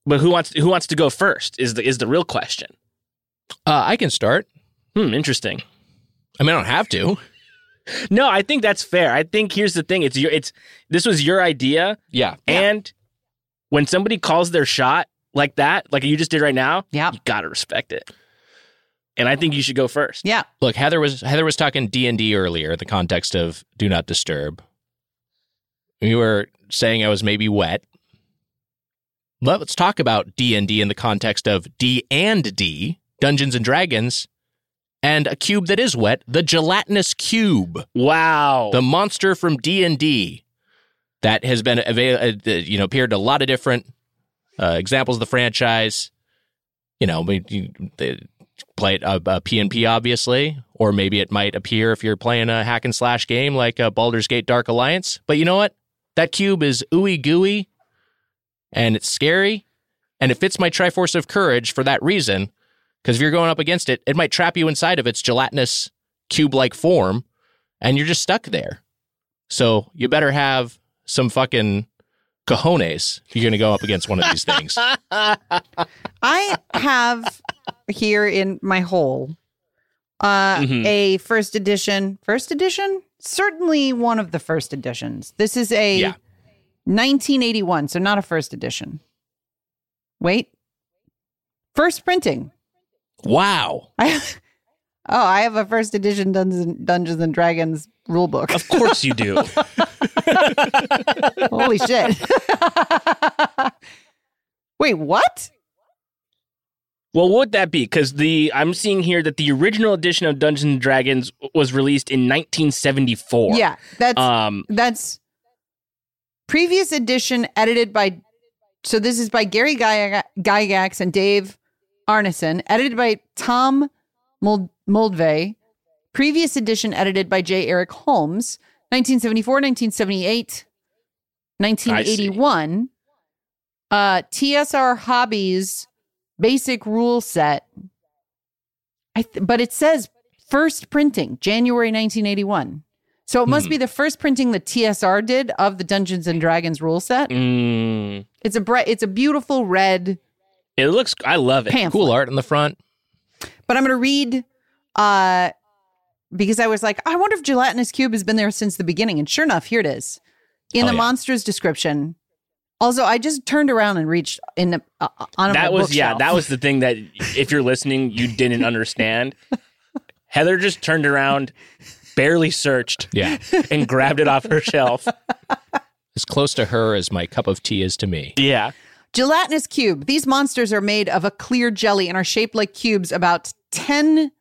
but who wants who wants to go first is the is the real question. Uh, I can start. Hmm, interesting. I mean, I don't have to. No, I think that's fair. I think here's the thing: it's your it's this was your idea, Yeah. and when somebody calls their shot like that, like you just did right now, Yep. you gotta respect it. And I think you should go first. Yeah. Look, Heather was Heather was talking D and D earlier in the context of do not disturb. We were saying I was maybe wet. Let's talk about D and D in the context of D and D, Dungeons and Dragons, and a cube that is wet, the gelatinous cube, Wow. the monster from D and D, that has been avail- uh, you know appeared in a lot of different uh, examples of the franchise. You know, you- they play it uh, uh, PNP obviously, or maybe it might appear if you're playing a hack and slash game like uh, Baldur's Gate Dark Alliance. But you know what? That cube is ooey gooey, and it's scary, and it fits my Triforce of Courage for that reason. Because if you're going up against it, it might trap you inside of its gelatinous cube-like form, and you're just stuck there. So you better have some fucking cojones you're going to go up against one of these things. I have here in my hole uh, Mhm. a first edition. First edition? Certainly one of the first editions. This is a Yeah. 1981, so not a first edition. Wait. First printing. Wow. I Oh, I have a first edition Dungeons, Dungeons and Dragons rule book. Of course you do. Holy shit. Wait, what? well, what would that be? Because the I'm seeing here that the original edition of Dungeons and Dragons was released in 1974. Yeah, that's Um. that's previous edition edited by so this is by Gary Gygax and Dave Arneson, edited by Tom Mold- Moldvay. Previous edition edited by J. Eric Holmes, 1974, 1978, 1981. Uh, TSR Hobbies basic rule set. I th- but it says first printing January 1981. So it must Hmm. be the first printing the TSR did of the Dungeons and Dragons rule set. Mm, It's a bright, it's a beautiful red it looks. I love it. pamphlet. Cool art in the front. But I'm going to read uh because I was like, I wonder if gelatinous cube has been there since the beginning. And sure enough, here it is in Oh, the yeah. monsters description. Also, I just turned around and reached in the uh, on my That was yeah. That was the thing that if you're listening, you didn't understand. Heather just turned around, barely searched, Yeah. and grabbed it off her shelf. as close to her as my cup of tea is to me. Yeah. Gelatinous cube. These monsters are made of a clear jelly and are shaped like cubes about 10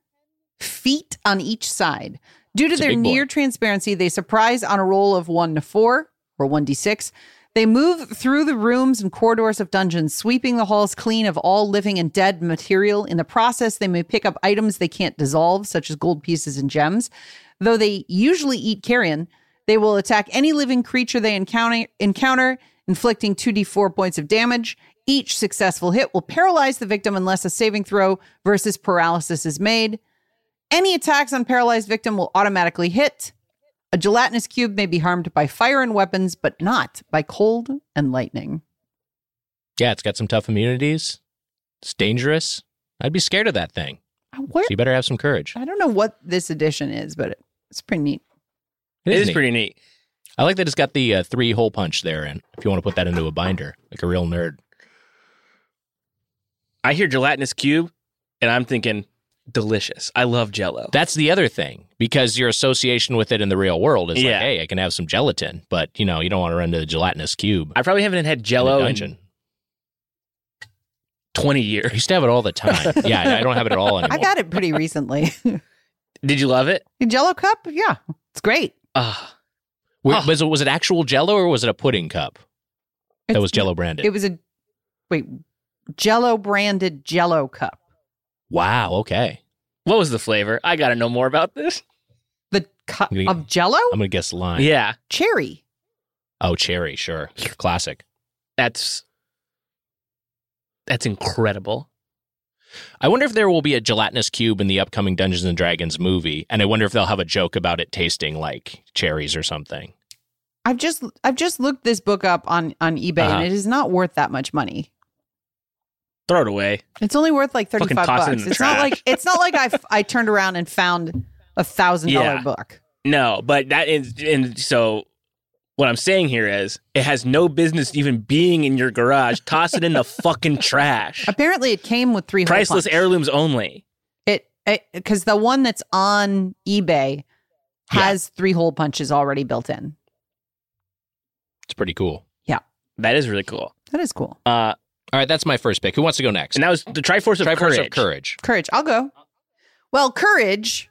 feet on each side. Due to It's their near transparency, they surprise on a roll of 1 to 4 or 1d6. They move through the rooms and corridors of dungeons, sweeping the halls clean of all living and dead material. In the process, they may pick up items they can't dissolve, such as gold pieces and gems. Though they usually eat carrion, they will attack any living creature they encounter, encounter inflicting 2d4 points of damage. Each successful hit will paralyze the victim unless a saving throw versus paralysis is made. Any attacks on paralyzed victim will automatically hit. A gelatinous cube may be harmed by fire and weapons, but not by cold and lightning. Yeah, it's got some tough immunities. It's dangerous. I'd be scared of that thing. Where, So you better have some courage. I don't know what this edition is, but it's pretty neat. It is neat. pretty neat. I like that it's got the uh, three hole punch there, and if you want to put that into a binder, like a real nerd. I hear gelatinous cube, and I'm thinking delicious. I love Jello. That's the other thing because your association with it in the real world is Yeah. like, hey, I can have some gelatin, but you know, you don't want to run to the gelatinous cube. I probably haven't had in Jello in dungeon. 20 I years. used to have it all the time. yeah, I don't have it at all anymore. I've had it pretty recently. Did you love it? Jello cup? Yeah, it's great. Ah, Were- Oh. was, it, was it actual Jello or was it a pudding cup that It's- was Jello branded? It was a wait, Jello branded Jello cup. Wow. Okay. what was the flavor? I got to know more about this. The cup gonna- of Jello? I'm gonna guess lime. Yeah, Cherry. Oh, cherry. Sure. Classic. that's that's incredible. I wonder if there will be a gelatinous cube in the upcoming Dungeons and Dragons movie, and I wonder if they'll have a joke about it tasting like cherries or something. I've just I've just looked this book up on on eBay Uh-huh. and it is not worth that much money. Throw it away. It's only worth like 35 toss it in bucks. It's not like it's not like I I turned around and found a thousand dollar book. No, but that is, and so what I'm saying here is it has no business even being in your garage. Toss it in the fucking trash. Apparently, it came with three Priceless punch. heirlooms only. It because the one that's on eBay has three hole punches already built in. It's pretty cool. Yeah, that is really cool. That is cool. Uh, All right, that's my first pick. Who wants to go next? and that was the Triforce of Triforce Courage. of Courage. Courage. I'll go. Well, courage,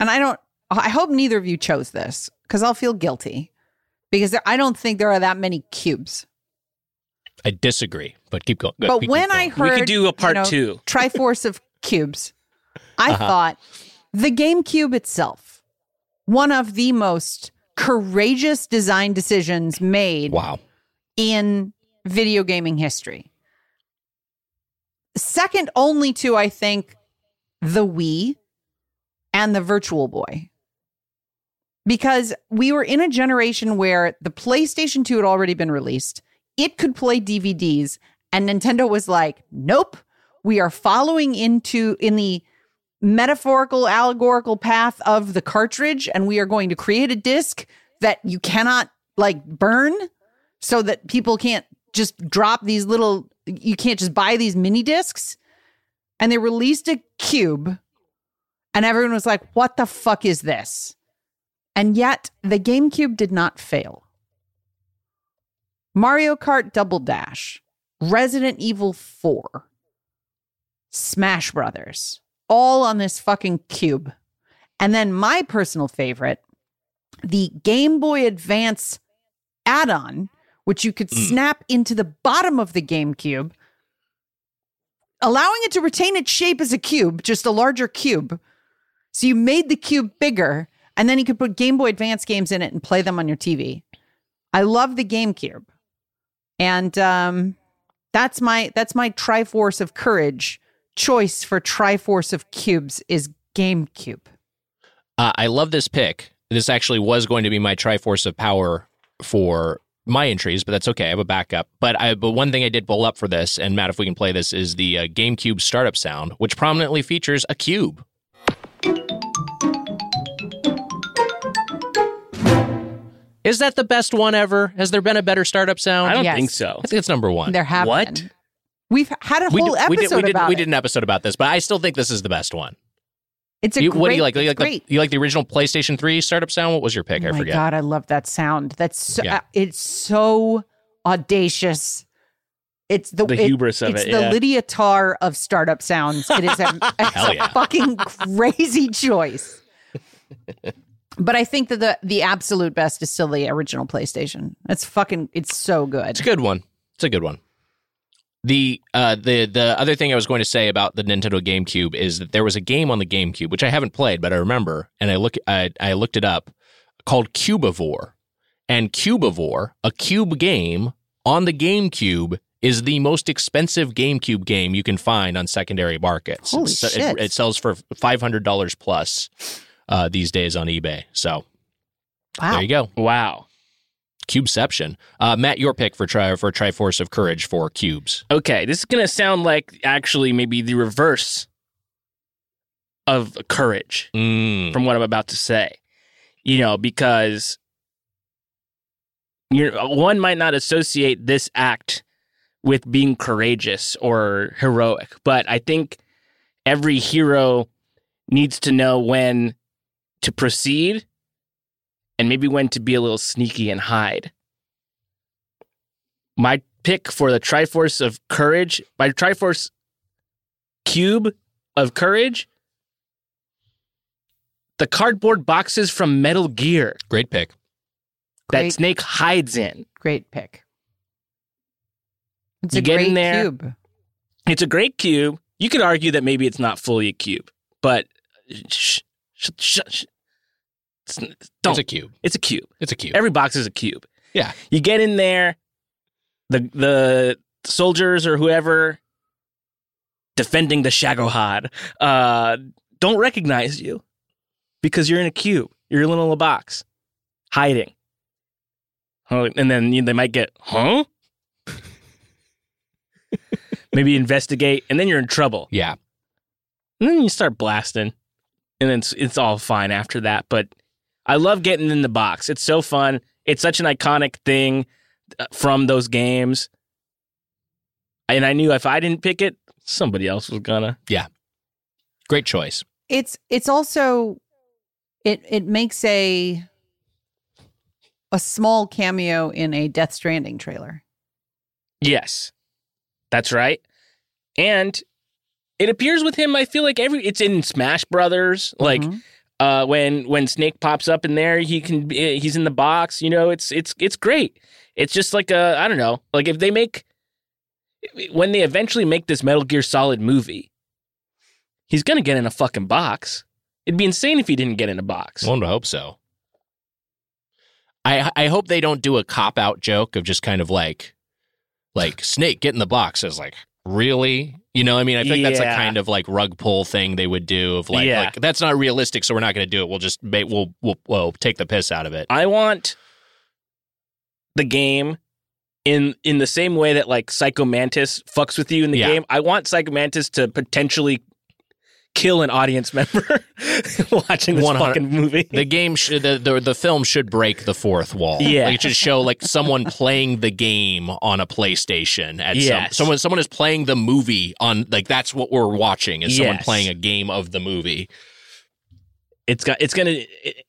and I don't. I hope neither of you chose this because I'll feel guilty because there, I don't think there are that many cubes. I disagree, but keep going. But Keep when going. I heard We could do a part you know, two. Triforce of cubes, I Uh-huh. thought the GameCube itself, one of the most courageous design decisions made wow, in video gaming history. Second only to, I think, the Wii and the Virtual Boy. Because we were in a generation where the PlayStation 2 had already been released, it could play DVDs, and Nintendo was like, nope, we are following into in the metaphorical, allegorical path of the cartridge, and we are going to create a disc that you cannot like burn so that people can't just drop these little you can't just buy these mini discs and they released a cube And everyone was like, what the fuck is this? And yet the GameCube did not fail. Mario Kart Double Dash, Resident Evil 4, Smash Brothers, all on this fucking cube. And then my personal favorite, the Game Boy Advance add on, which you could snap into the bottom of the GameCube, allowing it to retain its shape as a cube, just a larger cube. So you made the cube bigger, and then you could put Game Boy Advance games in it and play them on your TV. I love the GameCube. And um, that's my that's my Triforce of Courage choice for Triforce of Cubes is GameCube. Uh, I love this pick. This actually was going to be my Triforce of Power for my entries, but that's okay. I have a backup. But I but one thing I did pull up for this, and Matt, if we can play this, is the uh, GameCube startup sound, which prominently features a cube. Is that the best one ever? Has there been a better startup sound? I don't Yes. think so. I think it's number one. There have What? been. We've had a we, whole episode we did, we did, about we it. did an episode about this, but I still think this is the best one. It's a You- great, what do you like? You it's like the you like the original PlayStation Three startup sound? What was your pick? Oh I my forget. god, I love that sound. That's so, Yeah. uh, it's so audacious. It's the The it- hubris of it's it, the yeah. Lydia Tár of startup sounds. It is a, it's a yeah. fucking crazy choice. but I think that the the absolute best is still the original PlayStation. It's fucking it's so good. It's a good one. It's a good one. The uh the the other thing I was going to say about the Nintendo GameCube is that there was a game on the GameCube which I haven't played but I remember and I look I I looked it up called Cubivore. And Cubivore, a cube game on the GameCube is the most expensive GameCube game you can find on secondary markets. Holy It's- shit. It, it sells for $500 plus uh these days on eBay. So, Wow. there you go. Wow. Cubeception. Uh, Matt, your pick for tri for Triforce of Courage for cubes. Okay, this is going to sound like actually maybe the reverse of courage Mm. from what I'm about to say. You know, because you one might not associate this act with being courageous or heroic, but I think every hero needs to know when to proceed and maybe when to be a little sneaky and hide. My pick for the Triforce of Courage, my Triforce cube of courage, the cardboard boxes from Metal Gear Great pick. that Great. Snake hides in. Great pick. It's You a get in great there. cube. It's a great cube. You could argue that maybe it's not fully a cube, but shh, shh, shh, shh. It's, don't. It's a cube. It's a cube. It's a cube. Every box is a cube. Yeah. You get in there, the the soldiers or whoever defending the Shagohod uh, don't recognize you because you're in a cube. You're in a little box, hiding. And then they might get, huh? Maybe investigate, and then you're in trouble. yeah. And then you start blasting, and then it's, it's all fine after that. But I love getting in the box. It's so fun. It's such an iconic thing uh, from those games. And I knew if I didn't pick it, somebody else was gonna. Yeah. Great choice. It's it's also it it makes a a small cameo in a Death Stranding trailer. Yes, that's right. And it appears with him. I feel like every it's in Smash Brothers. Like Mhm. Uh, when when Snake pops up in there, he can he's in the box. You know, it's it's it's great. It's just like a I don't know. Like if they make when they eventually make this Metal Gear Solid movie, he's gonna get in a fucking box. It'd be insane if he didn't get in a box. One would hope so. I I hope they don't do a cop out joke of just kind of like like Snake get in the box as like really you know what I mean I think that's a kind of like rug pull thing they would do of like Yeah. like that's not realistic so we're not going to do it we'll just ma- we'll, we'll we'll take the piss out of it I want the game in in the same way that like Psycho Mantis fucks with you in the Yeah. game. I want Psycho Mantis to potentially kill an audience member watching this 100 fucking movie. the game should the, the the film should break the fourth wall. Yeah. like it should show like someone playing the game on a PlayStation. At Yes. some, someone someone is playing the movie on like that's what we're watching is someone Yes. playing a game of the movie. It's got. It's gonna. It,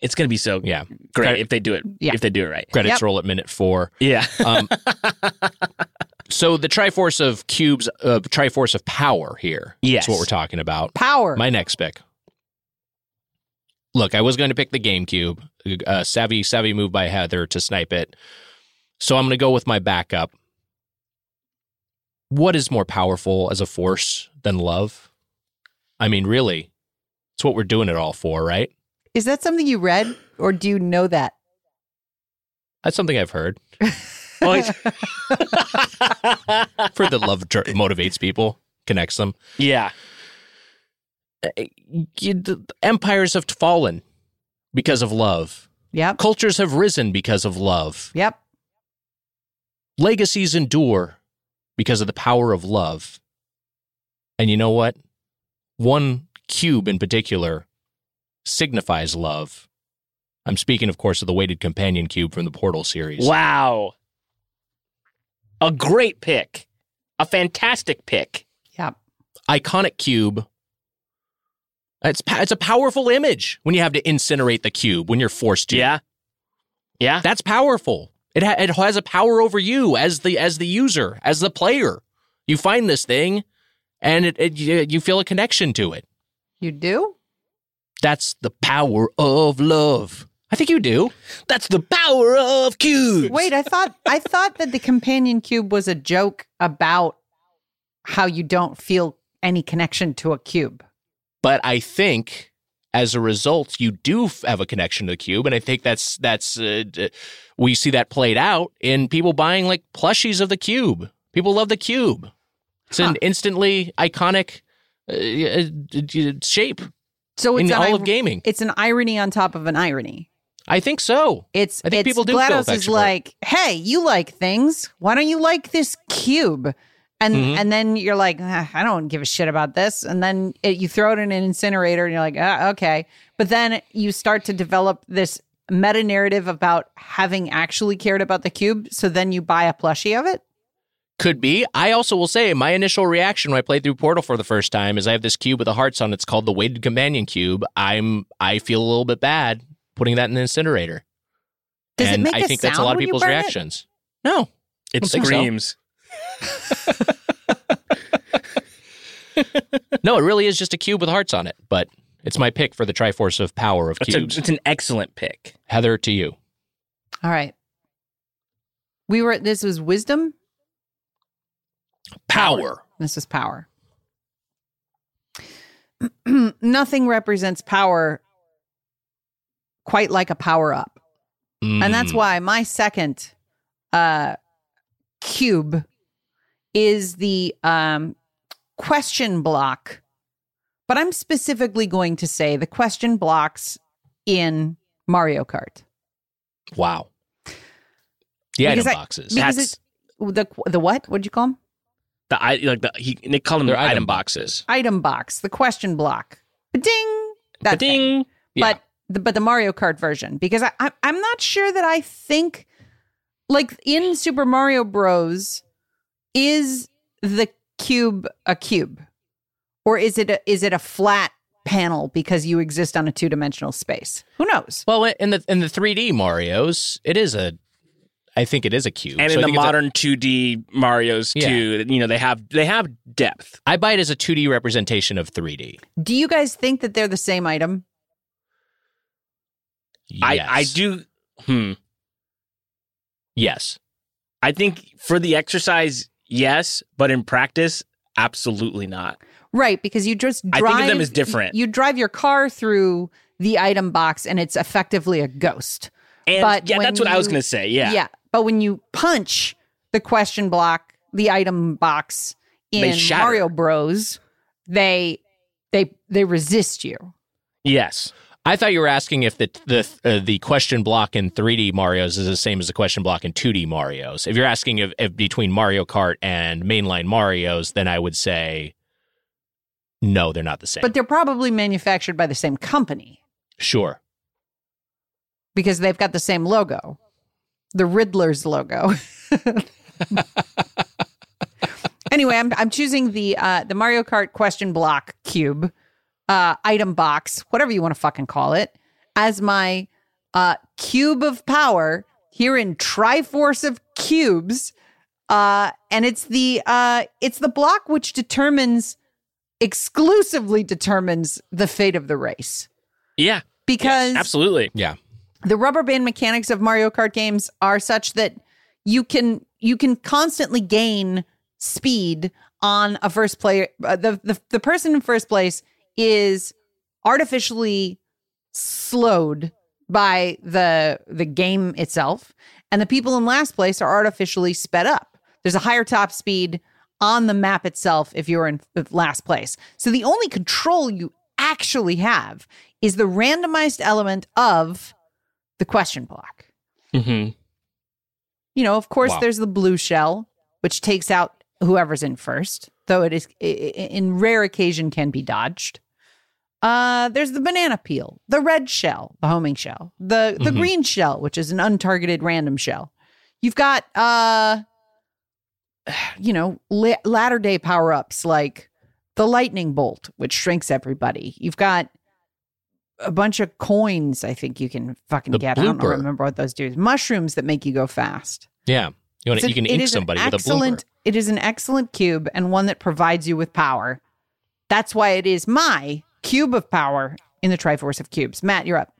it's gonna be so Yeah. great if they do it. Yeah. If they do it right. Credits Yep. roll at minute four. Yeah. Um, so the Triforce of cubes, uh, Triforce of power here. Yes. That's what we're talking about. Power. My next pick. Look, I was going to pick the GameCube. Uh, savvy, savvy move by Heather to snipe it. So I'm going to go with my backup. What is more powerful as a force than love? I mean, really, it's what we're doing it all for, right? Is that something you read or do you know that? That's something I've heard. Well, For the love dr- motivates people, connects them. yeah. Eh, you- empires have fallen because of love. Yep. Cultures have risen because of love. Yep. Legacies endure because of the power of love. And you know what? One cube in particular signifies love. I'm speaking, of course, of the weighted companion cube from the Portal series. Wow. A great pick. A fantastic pick. Yep. Iconic cube. It's, it's a powerful image when you have to incinerate the cube when you're forced to. Yeah. Yeah. That's powerful. It, ha- it has a power over you as the as the user, as the player. You find this thing, and it, it you, you feel a connection to it. You do? That's the power of love. I think you do. That's the power of cubes. Wait, I thought I thought that the companion cube was a joke about how you don't feel any connection to a cube. But I think as a result, you do have a connection to the cube, and I think that's that's uh, we see that played out in people buying like plushies of the cube. People love the cube. It's Huh. an instantly iconic uh, uh, shape So it's in all ir- of gaming. It's an irony on top of an irony. I think so. It's I think it's people do GLaDOS is like, hey, you like things. Why don't you like this cube? And Mhm. and then you're like, "Ah, I don't give a shit about this. And then it, you throw it in an incinerator, and you're like, ah, okay. But then you start to develop this meta narrative about having actually cared about the cube. So then you buy a plushie of it. Could be. I also will say my initial reaction when I played through Portal for the first time is I have this cube with the hearts on. it. It's called the weighted companion cube. I'm I feel a little bit bad putting that in the incinerator. Does it and make I a think that's a lot of people's burn it? reactions. No. It don't so. screams. No, it really is just a cube with hearts on it, but it's my pick for the Triforce of Power of It's, a, cubes. it's an excellent pick. Heather, to you. All right. We were. This was wisdom. Power. This is power. Nothing represents power quite like a power up. And that's Mm. why my second uh cube is the um question block. But I'm specifically going to say the question blocks in Mario Kart. Wow. The Because item I- boxes. because That's- it- the the what? What'd you call them? The I like the he, they call them They're item item boxes. Item box, the question block. Ding. That. Ding. Yeah. but the, but the Mario Kart version because I, I I'm not sure that I think like in Super Mario Bros is the cube a cube or is it a, is it a flat panel because you exist on a two dimensional space? Who knows? Well, in the in the 3D Mario's, it is a I think it is a cube. And So in the think a- modern 2D Mario's Yeah. too, you know, they have they have depth. I buy it as a 2D representation of 3D. Do you guys think that they're the same item? I I do hmm. Yes. I think for the exercise, yes, but in practice, absolutely not. Right, because you just I drive think of them as different. You drive your car through the item box and it's effectively a ghost. And But yeah, that's what I was going to say. Yeah. Yeah. But when you punch the question block, the item box in shatter. Mario Bros, they they they resist you. Yes. I thought you were asking if the the uh, the question block in 3D Mario's is the same as the question block in 2D Mario's. If you're asking if, if between Mario Kart and mainline Mario's, then I would say no, they're not the same. But they're probably manufactured by the same company sure. because they've got the same logo. The Riddler's logo. anyway, I'm I'm choosing the uh the Mario Kart question block cube uh, item box, whatever you want to fucking call it, as my uh, cube of power here in Triforce of Cubes. Uh, and it's the uh, it's the block which determines exclusively determines the fate of the race Yeah, because absolutely. Yeah. the rubber band mechanics of Mario Kart games are such that you can you can constantly gain speed on a first player. Uh, the, the the person in first place is artificially slowed by the the game itself, and the people in last place are artificially sped up. There's a higher top speed on the map itself if you're in last place. So the only control you actually have is the randomized element of the question block. hmm You know, of course, Wow. there's the blue shell, which takes out whoever's in first, though it is in rare occasion can be dodged. Uh, there's the banana peel, the red shell, the homing shell, the the Mhm. green shell, which is an untargeted random shell. You've got uh, you know, la- latter day power ups like the lightning bolt, which shrinks everybody. You've got a bunch of coins. I think you can fucking The get. I don't blooper. remember what those do. Mushrooms that make you go fast. Yeah. You, It's you can ink somebody with a blooper. It is an excellent cube and one that provides you with power. That's why it is my cube of power in the Triforce of Cubes. Matt, you're up.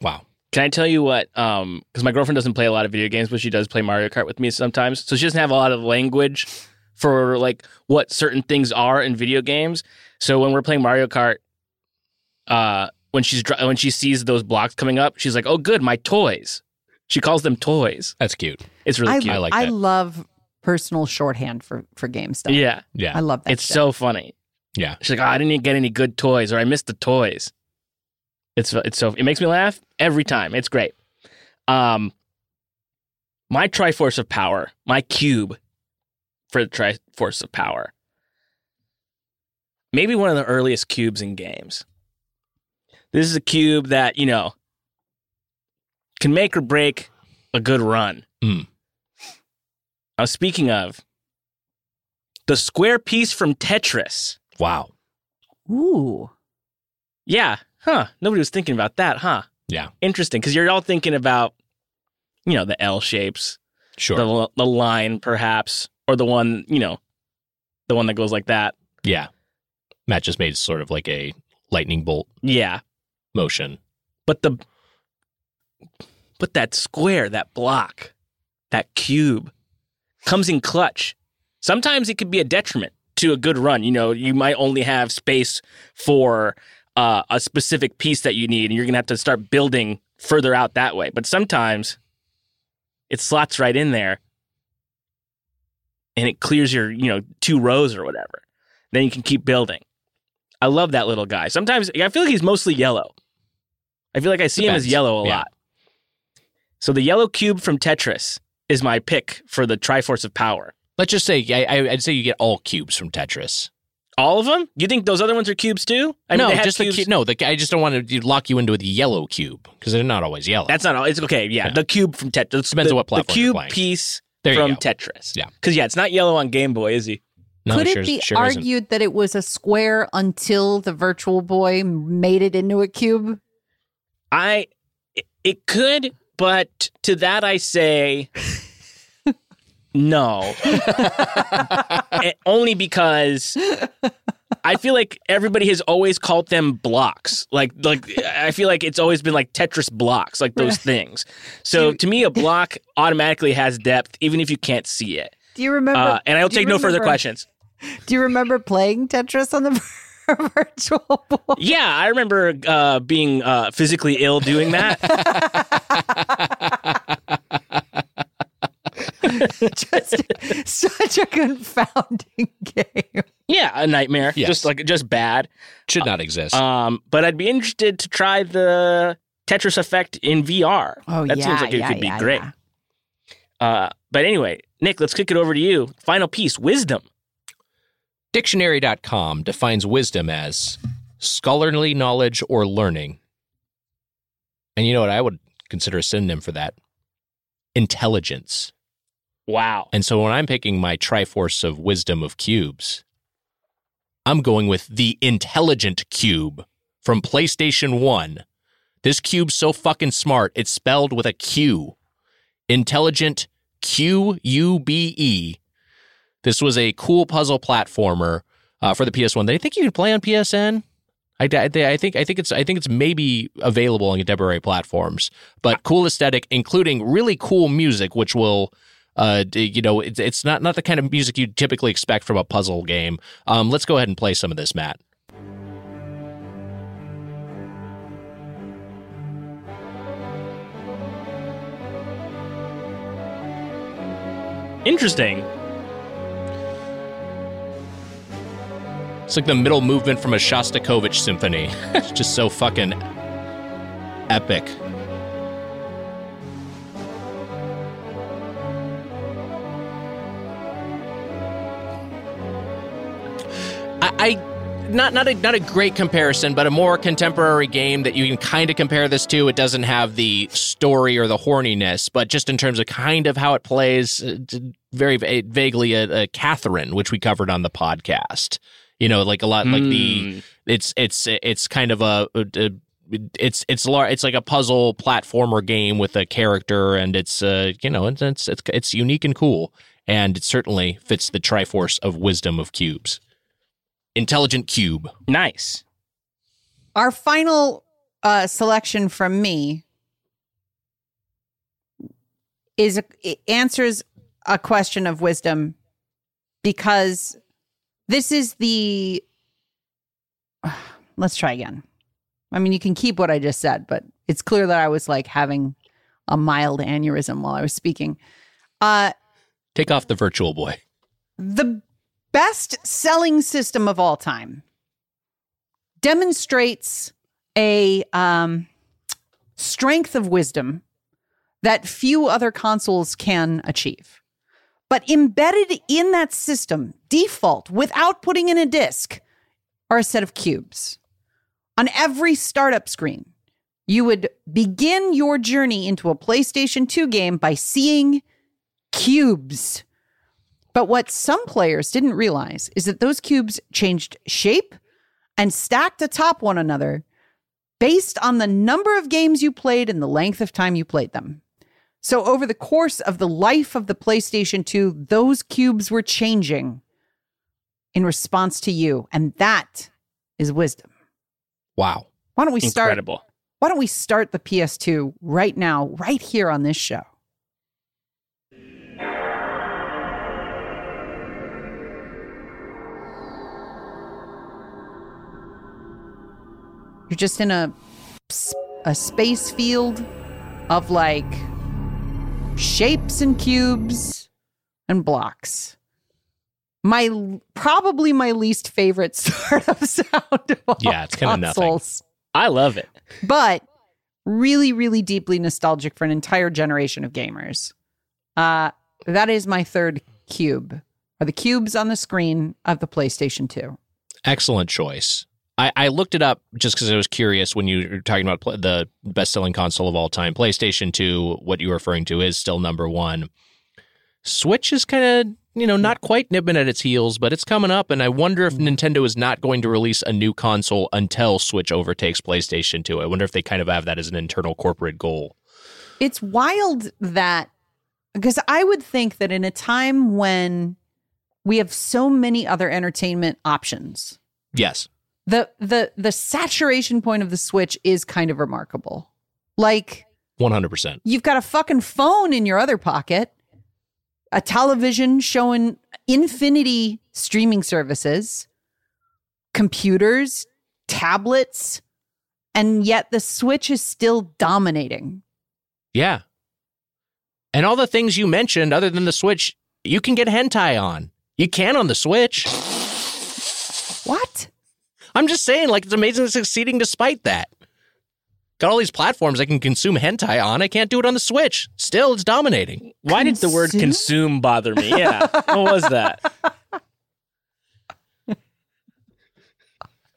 Wow. Can I tell you what? Um, because my girlfriend doesn't play a lot of video games, but she does play Mario Kart with me sometimes. So she doesn't have a lot of language for like what certain things are in video games. So when we're playing Mario Kart, uh, when she's dri- when she sees those blocks coming up, she's like, "Oh, good, my toys." She calls them toys. That's cute. It's really I, cute. I like I that. love personal shorthand for for game stuff. yeah, Yeah. I love that. it's shit. so funny. Yeah. She's like, "Oh, I didn't get any good toys, or I missed the toys." It's it's so it makes me laugh every time. It's great. Um, my Triforce of Power, my cube for the Triforce of Power, maybe one of the earliest cubes in games. This is a cube that you know can make or break a good run. Mm. Now, speaking of the square piece from Tetris. Wow. Ooh. Yeah. Huh. Nobody was thinking about that, huh? Yeah. Interesting. Because you're all thinking about, you know, the L shapes, Sure. the, the line perhaps, or the one, you know, the one that goes like that. yeah. Matt just made sort of like a lightning bolt Yeah. motion. But the, but that square, that block, that cube comes in clutch. Sometimes it could be a detriment to a good run. You know, you might only have space for uh, a specific piece that you need, and you're going to have to start building further out that way. But sometimes it slots right in there and it clears your, you know, two rows or whatever. Then you can keep building. I love that little guy. Sometimes I feel like he's mostly yellow. I feel like I see him as yellow a Yeah. lot. So the yellow cube from Tetris is my pick for the Triforce of Power. Let's just say I, I, I'd say you get all cubes from Tetris. All of them? You think those other ones are cubes too? I no, they have just cubes- the cube. No, the, I just don't want to lock you into the yellow cube because they're not always yellow. That's not all. It's okay. Yeah, Yeah. the cube from Tetris. Depends the, on what platform The you're cube piece There from. Tetris. Yeah. because yeah, it's not yellow on Game Boy, is he? no, Could sure, it be sure isn't. argued that it was a square until the Virtual Boy made it into a cube? I. It, it could, but to that I say. No. Eh, only because I feel like everybody has always called them blocks. Like like I feel like it's always been like Tetris blocks, like those things. So to me a block automatically has depth even if you can't see it. Do you remember? Uh, and I'll do you take no further questions. Do you remember playing Tetris on the Virtual Boy? Yeah, I remember uh, being uh, physically ill doing that. Just such a confounding game. yeah, a nightmare. Yes. Just like just bad. Should not exist. Um, but I'd be interested to try the Tetris effect in VR. Oh that yeah, seems like it yeah, could be yeah, great. yeah. Uh, but anyway, Nick, let's kick it over to you. Final piece, wisdom. Dictionary.com defines wisdom as scholarly knowledge or learning. And you know what I would consider a synonym for that? Intelligence. Wow. And so when I'm picking my Triforce of Wisdom of cubes, I'm going with the Intelligent Qube from PlayStation 1. This cube's so fucking smart, it's spelled with a Q. Intelligent Q U B E. This was a cool puzzle platformer uh, for the PS1 that I think you can play on PSN. I, I, think I think it's I think it's maybe available on contemporary platforms, but cool aesthetic, including really cool music, which will uh, you know, it's, it's not not the kind of music you typically expect from a puzzle game. Um, let's go ahead and play some of this, Matt. Interesting. It's like the middle movement from a Shostakovich symphony. it's just so fucking epic. I, I not not a not a great comparison, but a more contemporary game that you can kind of compare this to. It doesn't have the story or the horniness, but just in terms of kind of how it plays, uh, very vaguely a, a Catherine, which we covered on the podcast. You know, like a lot, like the it's it's it's kind of a, a it's it's it's like a puzzle platformer game with a character, and it's uh you know it's it's it's, it's unique and cool, and it certainly fits the Triforce of wisdom of cubes. Intelligent Qube. Nice. Our final uh, selection from me is it answers a question of wisdom because this is the. Let's try again. I mean, you can keep what I just said, but it's clear that I was like having a mild aneurysm while I was speaking. Uh, Take off the virtual boy. the best selling system of all time demonstrates a um, strength of wisdom that few other consoles can achieve. But embedded in that system, default, without putting in a disk, are a set of cubes. On every startup screen, you would begin your journey into a PlayStation 2 game by seeing cubes. But what some players didn't realize is that those cubes changed shape and stacked atop one another based on the number of games you played and the length of time you played them. So, over the course of the life of the PlayStation 2, those cubes were changing in response to you. And that is wisdom. Wow. Why don't we start? Why don't we start the PS2 right now, right here on this show? You're just in a a space field of like shapes and cubes and blocks. My probably my least favorite startup sound. Of all Yeah, it's kinda nothing. consoles I love it. but really, really deeply nostalgic for an entire generation of gamers. Uh, that is my third cube. Are the cubes on the screen of the PlayStation 2? Excellent choice. I, I looked it up just because I was curious when you were talking about pl- the best selling console of all time. PlayStation 2, what you're referring to, is still number one. Switch is kind of, you know, not quite nipping at its heels, but it's coming up. And I wonder if mm-hmm. Nintendo is not going to release a new console until Switch overtakes PlayStation 2. I wonder if they kind of have that as an internal corporate goal. It's wild that because I would think that in a time when we have so many other entertainment options, Yes. The the the saturation point of the Switch is kind of remarkable. Like 100%. You've got a fucking phone in your other pocket, a television showing infinity streaming services, computers, tablets, and yet the Switch is still dominating. Yeah. And all the things you mentioned, other than the Switch, you can get hentai on. You can on the Switch. What? I'm just saying, like, it's amazing it's succeeding despite that. Got all these platforms I can consume hentai on. I can't do it on the Switch. Still, it's dominating. Why did the word Consume? consume bother me? Yeah. what was that?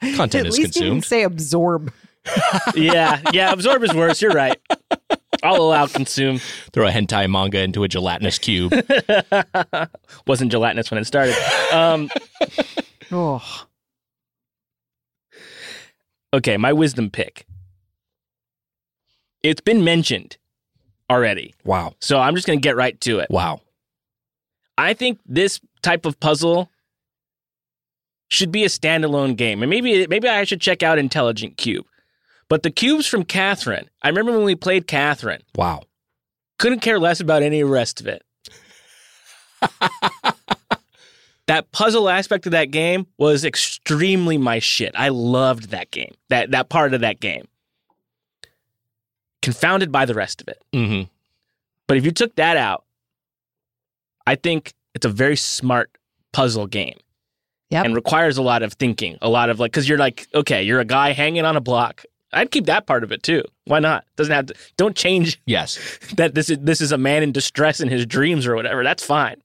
Content At is least you didn't consumed. say absorb. Yeah. Yeah. Absorb is worse. You're right. I'll allow consume. Throw a hentai manga into a gelatinous cube. Wasn't gelatinous when it started. Um, Oh. Okay, my wisdom pick. It's been mentioned already. Wow. So I'm just going to get right to it. Wow. I think this type of puzzle should be a standalone game. And maybe maybe I should check out Intelligent Qube. But the cubes from Catherine, I remember when we played Catherine, Wow. couldn't care less about any rest of it. that puzzle aspect of that game was extremely my shit. I loved that game. That that part of that game. Confounded by the rest of it. Mm-hmm. But if you took that out, I think it's a very smart puzzle game. Yep. And requires a lot of thinking, a lot of like, because you're like, okay, you're a guy hanging on a block. I'd keep that part of it too. Why not? Doesn't have to. Don't change Yes. that this is this is a man in distress in his dreams or whatever. That's fine.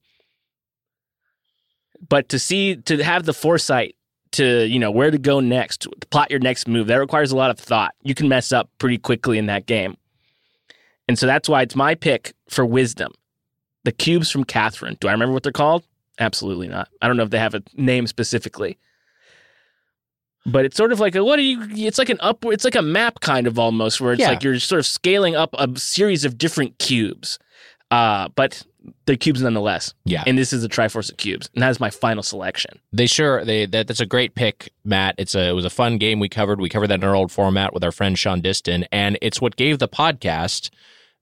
But to see to have the foresight to you know where to go next, to plot your next move, that requires a lot of thought. You can mess up pretty quickly in that game, and so that's why it's my pick for wisdom. The cubes from Catherine. Do I remember what they're called? Absolutely not. I don't know if they have a name specifically. But it's sort of like a what are you? It's like an up. It's like a map kind of almost, where it's Yeah. like you're sort of scaling up a series of different cubes. Uh, but they're cubes nonetheless. Yeah. And this is a Triforce of cubes, and that is my final selection. They sure they that, that's a great pick, Matt. It's a it was a fun game we covered. We covered that in our old format with our friend Sean Diston, and it's what gave the podcast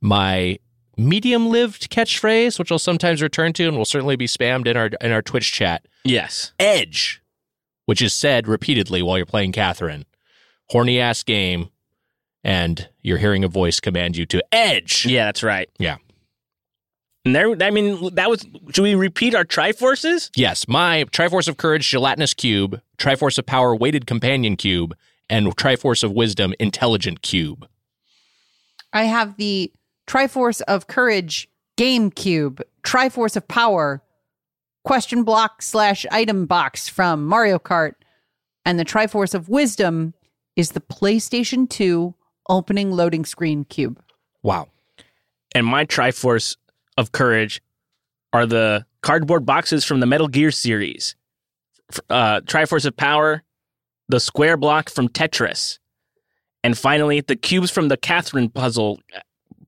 my medium lived catchphrase, which I'll sometimes return to and will certainly be spammed in our in our Twitch chat. Yes. Edge, which is said repeatedly while you're playing Catherine. Horny ass game, and you're hearing a voice command you to edge. Yeah, that's right. Yeah. And there, I mean, that was. Should we repeat our Triforces? Yes, my Triforce of Courage gelatinous cube, Triforce of Power weighted companion cube, and Triforce of Wisdom Intelligent Qube. I have the Triforce of Courage GameCube, Triforce of Power, question block slash item box from Mario Kart, and the Triforce of Wisdom is the PlayStation 2 opening loading screen cube. Wow. And my Triforce of courage are the cardboard boxes from the Metal Gear series. Uh, Triforce of power, the square block from Tetris, and finally the cubes from the Catherine puzzle uh,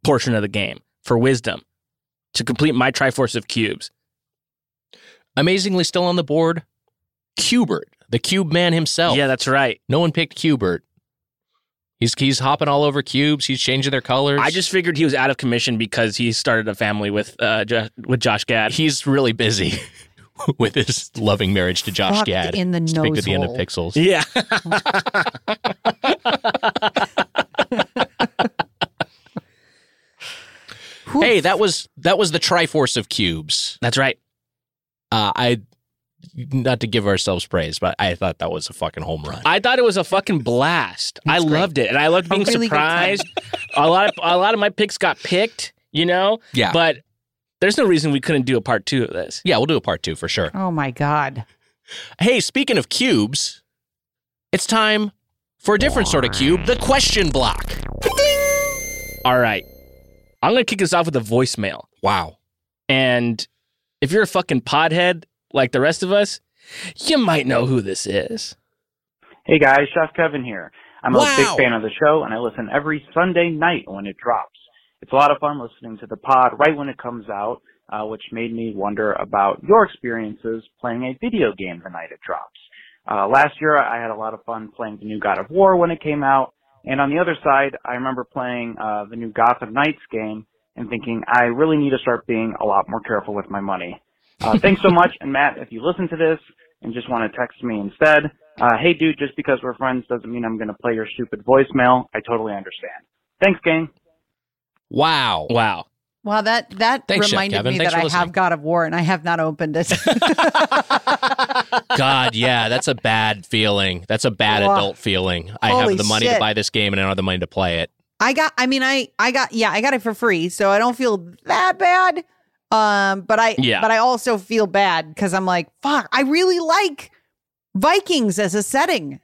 portion of the game for wisdom to complete my Triforce of cubes. Amazingly still on the board, Q*bert, the cube man himself. Yeah, that's right. No one picked Q*bert. He's he's hopping all over cubes. He's changing their colors. I just figured he was out of commission because he started a family with uh, Jo- with Josh Gad. he's really busy with his loving marriage to Josh Fucked Gad. in the Speak to the end of. Pixels. yeah. Hey, that was that was the Triforce of cubes. That's right. Uh, I not to give ourselves praise, but I thought that was a fucking home run. I thought it was a fucking blast. I great. loved it, and I loved being really surprised. a lot of a lot of my picks got picked, you know. Yeah. but there's no reason we couldn't do a part two of this. yeah, we'll do a part two for sure. Oh my God. Hey, speaking of cubes, it's time for a different sort of cube, the question block. All right, I'm gonna kick us off with a voicemail, Wow. and if you're a fucking podhead like the rest of us, you might know who this is. Hey guys, Chef Kevin here. I'm a big fan of the show and I listen every Sunday night when it drops. It's a lot of fun listening to the pod right when it comes out, uh, which made me wonder about your experiences playing a video game the night it drops. Uh, last year I had a lot of fun playing the new God of War when it came out, and on the other side, I remember playing uh, the new Gotham Knights game and thinking I really need to start being a lot more careful with my money. Uh, thanks so much, and Matt, if you listen to this and just want to text me instead, uh, hey dude, just because we're friends doesn't mean I'm going to play your stupid voicemail. I totally understand. Thanks, gang. Wow. Wow. Wow, that that Thanks, reminded Kevin. me Thanks that I listening. have God of War and I have not opened it. God, yeah, that's a bad feeling. That's a bad Ugh. adult feeling. I Holy have the money to buy this game and I don't have the money to play it. I got I mean I I got yeah, I got it for free, so I don't feel that bad. Um but I Yeah. but I also feel bad cuz I'm like, fuck, I really like Vikings as a setting.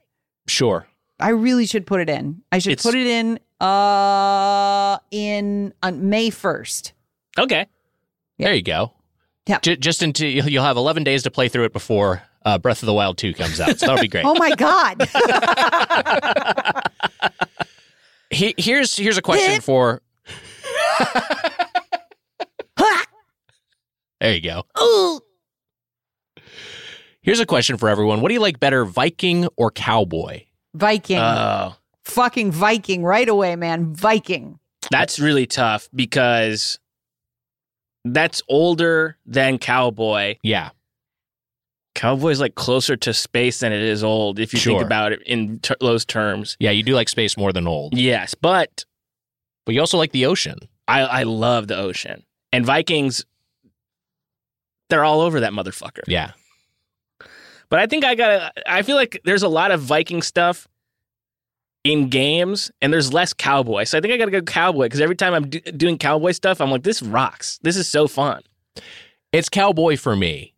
Sure. I really should put it in. I should It's- put it in uh in on May 1st. Okay. Yeah. There you go. Yeah. J- just until you'll have 11 days to play through it before uh, Breath of the Wild 2 comes out. So that'll be great. Oh my god. He, here's here's a question for. there you go. Ooh. Here's a question for everyone. What do you like better, Viking or cowboy? Viking. Oh, Fucking Viking right away, man. Viking. that's really tough because that's older than cowboy. Yeah. Cowboy's like closer to space than it is old if you think about it in ter- those terms. Yeah, you do like space more than old. Yes, but But you also like the ocean. I, I love the ocean. And Vikings, they're all over that motherfucker. Yeah. But I think I got to I feel like there's a lot of Viking stuff in games and there's less cowboy. So I think I got to go cowboy because every time I'm do- doing cowboy stuff, I'm like, this rocks. This is so fun. It's cowboy for me.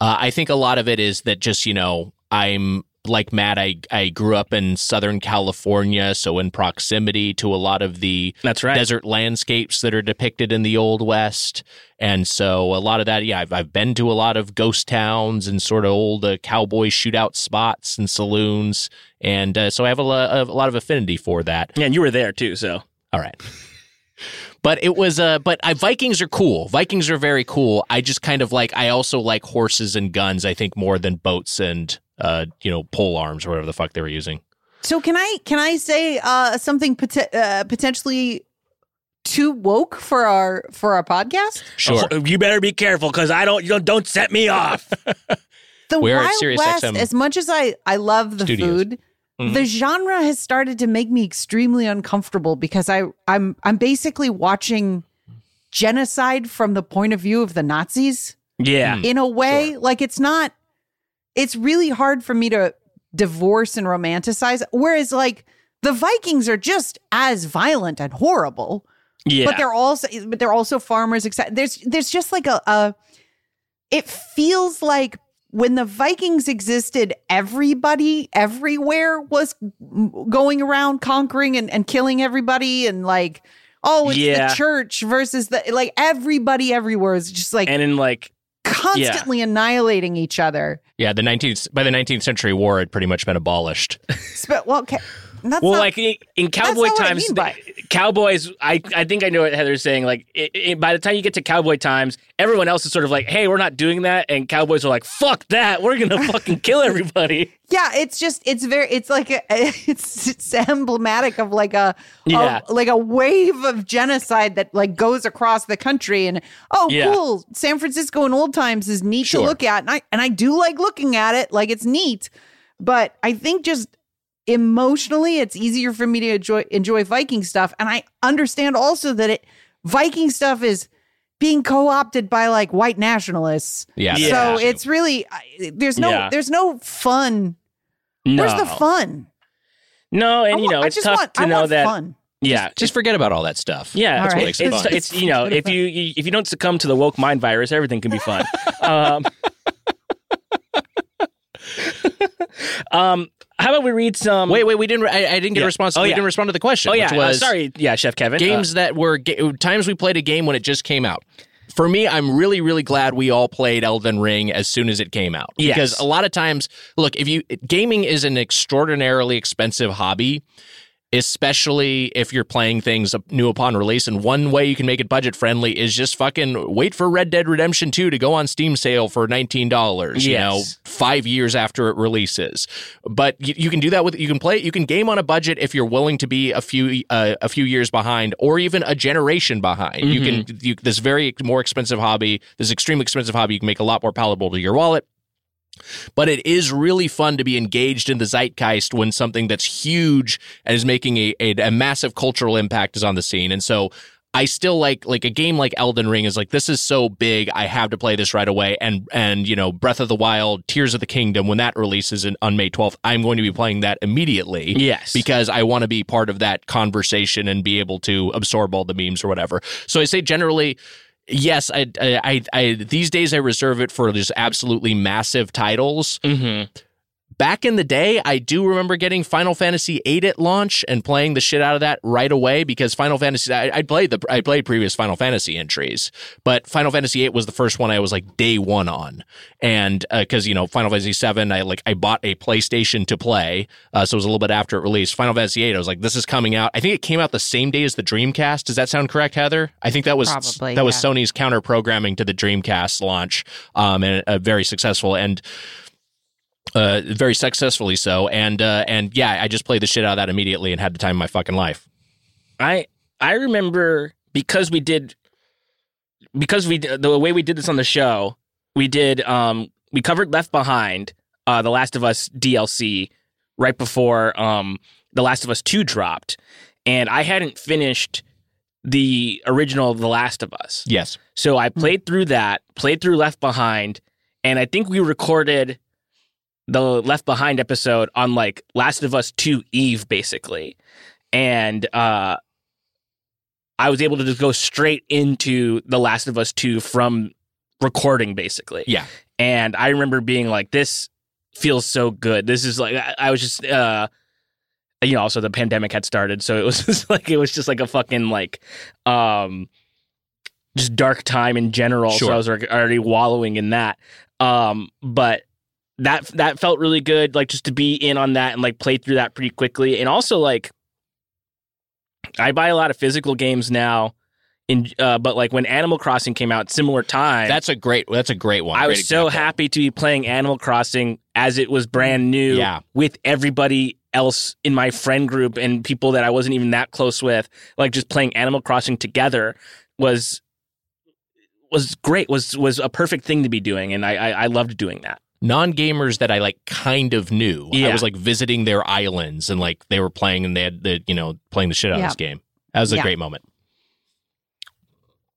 Uh, I think a lot of it is that just, you know, I'm like Matt, I, I grew up in Southern California, so in proximity to a lot of the That's right. desert landscapes that are depicted in the Old West. And so a lot of that, yeah, I've, I've been to a lot of ghost towns and sort of old uh, cowboy shootout spots and saloons. And uh, so I have a, lo- a lot of affinity for that. Yeah, and you were there too. So All right. But it was, uh, but I, Vikings are cool. Vikings are very cool. I just kind of like, I also like horses and guns, I think, more than boats and, uh, you know, pole arms or whatever the fuck they were using. So can I can I say uh, something pot- uh, potentially too woke for our for our podcast? Sure. Oh, you better be careful because I don't, you don't, don't set me off. The We're at Wild Sirius West, XM as much as I I love the Studios. food, Mm-hmm. the genre has started to make me extremely uncomfortable because I I'm I'm basically watching genocide from the point of view of the Nazis yeah. in a way like it's not it's really hard for me to divorce and romanticize whereas like the Vikings are just as violent and horrible Yeah. but they're also but they're also farmers Except there's there's just like a, a it feels like when the vikings existed everybody everywhere was going around conquering and, and killing everybody and like oh it's Yeah. the church versus the like everybody everywhere is just like and in like, constantly annihilating each other Yeah. The 19th, by the 19th century war had pretty much been abolished. Well okay that's well, not, like in, cowboy what I times, mean cowboys. I I think I know what Heather's saying. Like, it, it, by the time you get to cowboy times, everyone else is sort of like, "Hey, we're not doing that," and cowboys are like, "Fuck that! We're gonna fucking kill everybody." Yeah, it's just it's very it's like a, it's it's emblematic of like a, a- Yeah. like a wave of genocide that like goes across the country and oh Yeah. cool San Francisco in old times is neat Sure. to look at and I and I do like looking at it like it's neat but I think just emotionally it's easier for me to enjoy enjoy Viking stuff and I understand also that it Viking stuff is being co-opted by like white nationalists Yeah. Yeah. so that's- it's really there's no Yeah. there's no fun No, Where's the fun? No, and you want- know, I it's just tough want, to I know want that. fun. Yeah, just forget about all that stuff. yeah, that's it's, right. it's, It's it's, fun. you know, if you you- if you don't succumb to the woke mind virus, everything can be fun. um, um, how about we read some? Wait, wait, we didn't. I, I didn't get Yeah. a response. Oh, we yeah. didn't respond to the question. Oh yeah, which uh, sorry, yeah, Chef Kevin. games that were ga- times we played a game when it just came out. For me, I'm really, really glad we all played Elden Ring as soon as it came out. Yes. Because a lot of times, look, if you gaming is an extraordinarily expensive hobby, especially if you're playing things new upon release. And one way you can make it budget friendly is just fucking wait for Red Dead Redemption 2 to go on Steam sale for $19, yes. you know, five years after it releases. But you, you can do that with you can play you can game on a budget if you're willing to be a few uh, a few years behind or even a generation behind. You can you, this very more expensive hobby, this extremely expensive hobby, you can make a lot more palatable to your wallet. But it is really fun to be engaged in the zeitgeist when something that's huge and is making a, a, a massive cultural impact is on the scene. And so I still like like a game like Elden Ring is like this is so big I have to play this right away and and you know Breath of the Wild Tears of the Kingdom when that releases in, on May 12th I'm going to be playing that immediately Yes. because I want to be part of that conversation and be able to absorb all the memes or whatever so I say generally yes I I, I, these days I reserve it for just absolutely massive titles Mm-hmm. Back in the day, I do remember getting Final Fantasy VIII at launch and playing the shit out of that right away because Final Fantasy I, I played the I played previous Final Fantasy entries, but Final Fantasy VIII was the first one I was like day one on, and because you know Final Fantasy VII, I like I bought a PlayStation to play, uh, so it was a little bit after it released. Final Fantasy VIII, I was like, this is coming out. I think it came out the same day as the Dreamcast. Does that sound correct, Heather? I think that was Probably, that was yeah. Sony's counter programming to the Dreamcast launch, um, and uh, very successful and uh, very successfully so. And uh, and yeah, I just played the shit out of that immediately and had the time of my fucking life. I I remember because we did because we the way we did this on the show, we did um we covered Left Behind, uh The Last of Us DLC right before um The Last of Us 2 dropped and I hadn't finished the original The Last of Us. Yes. So I played through that, played through Left Behind, and I think we recorded the Left Behind episode on like Last of Us 2 Eve basically. And uh I was able to just go straight into The Last of Us 2 from recording basically. Yeah. And I remember being like this feels so good. This is like I, I was just uh you know, also the pandemic had started, so it was just like it was just like a fucking like um just dark time in general. So I was already wallowing in that. Um, but that that felt really good, like just to be in on that and like play through that pretty quickly. And also like I buy a lot of physical games now. In uh, but like when Animal Crossing came out, similar time. That's a great. That's a great one. I Great was so example. happy to be playing Animal Crossing as it was brand new Yeah. with everybody else in my friend group and people that I wasn't even that close with. Like just playing Animal Crossing together was was great. Was was a perfect thing to be doing, and I I, I loved doing that. Non gamers that I like kind of knew. I was like visiting their islands and like they were playing and they had the you know playing the shit out Yeah. of this game. That was a Yeah. great moment.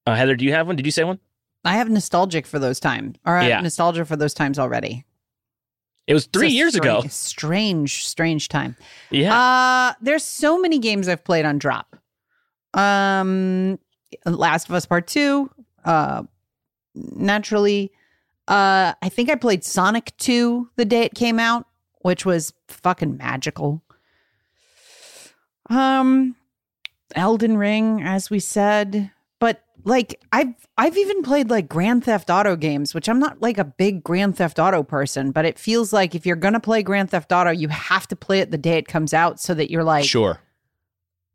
Uh, Heather, do you have one? Did you say one? I have nostalgic for those times, or I have Yeah. nostalgia for those times already. It was three years stra- ago. Strange, strange time. Yeah. Uh there's so many games I've played on drop. Um Last of Us Part 2, uh naturally uh I think I played Sonic 2 the day it came out, which was fucking magical. Um Elden Ring as we said, but like I've I've even played like Grand Theft Auto games, which I'm not like a big Grand Theft Auto person, but it feels like if you're gonna play Grand Theft Auto, you have to play it the day it comes out so that you're like sure.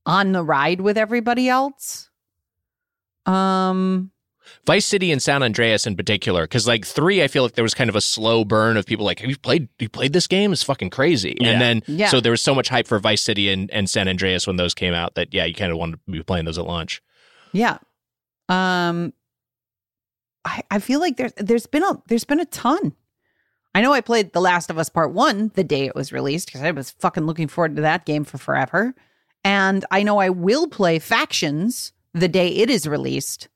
on the ride with everybody else. Um Vice City and San Andreas in particular, because like three, I feel like there was kind of a slow burn of people like, "Have you played? You played this game? It's fucking crazy." Yeah. And then Yeah. so there was so much hype for Vice City and, and San Andreas when those came out that yeah, you kind of wanted to be playing those at launch. yeah. Um I I feel like there's there's been a there's been a ton. I know I played The Last of Us Part 1 the day it was released because I was fucking looking forward to that game for forever. And I know I will play Factions the day it is released.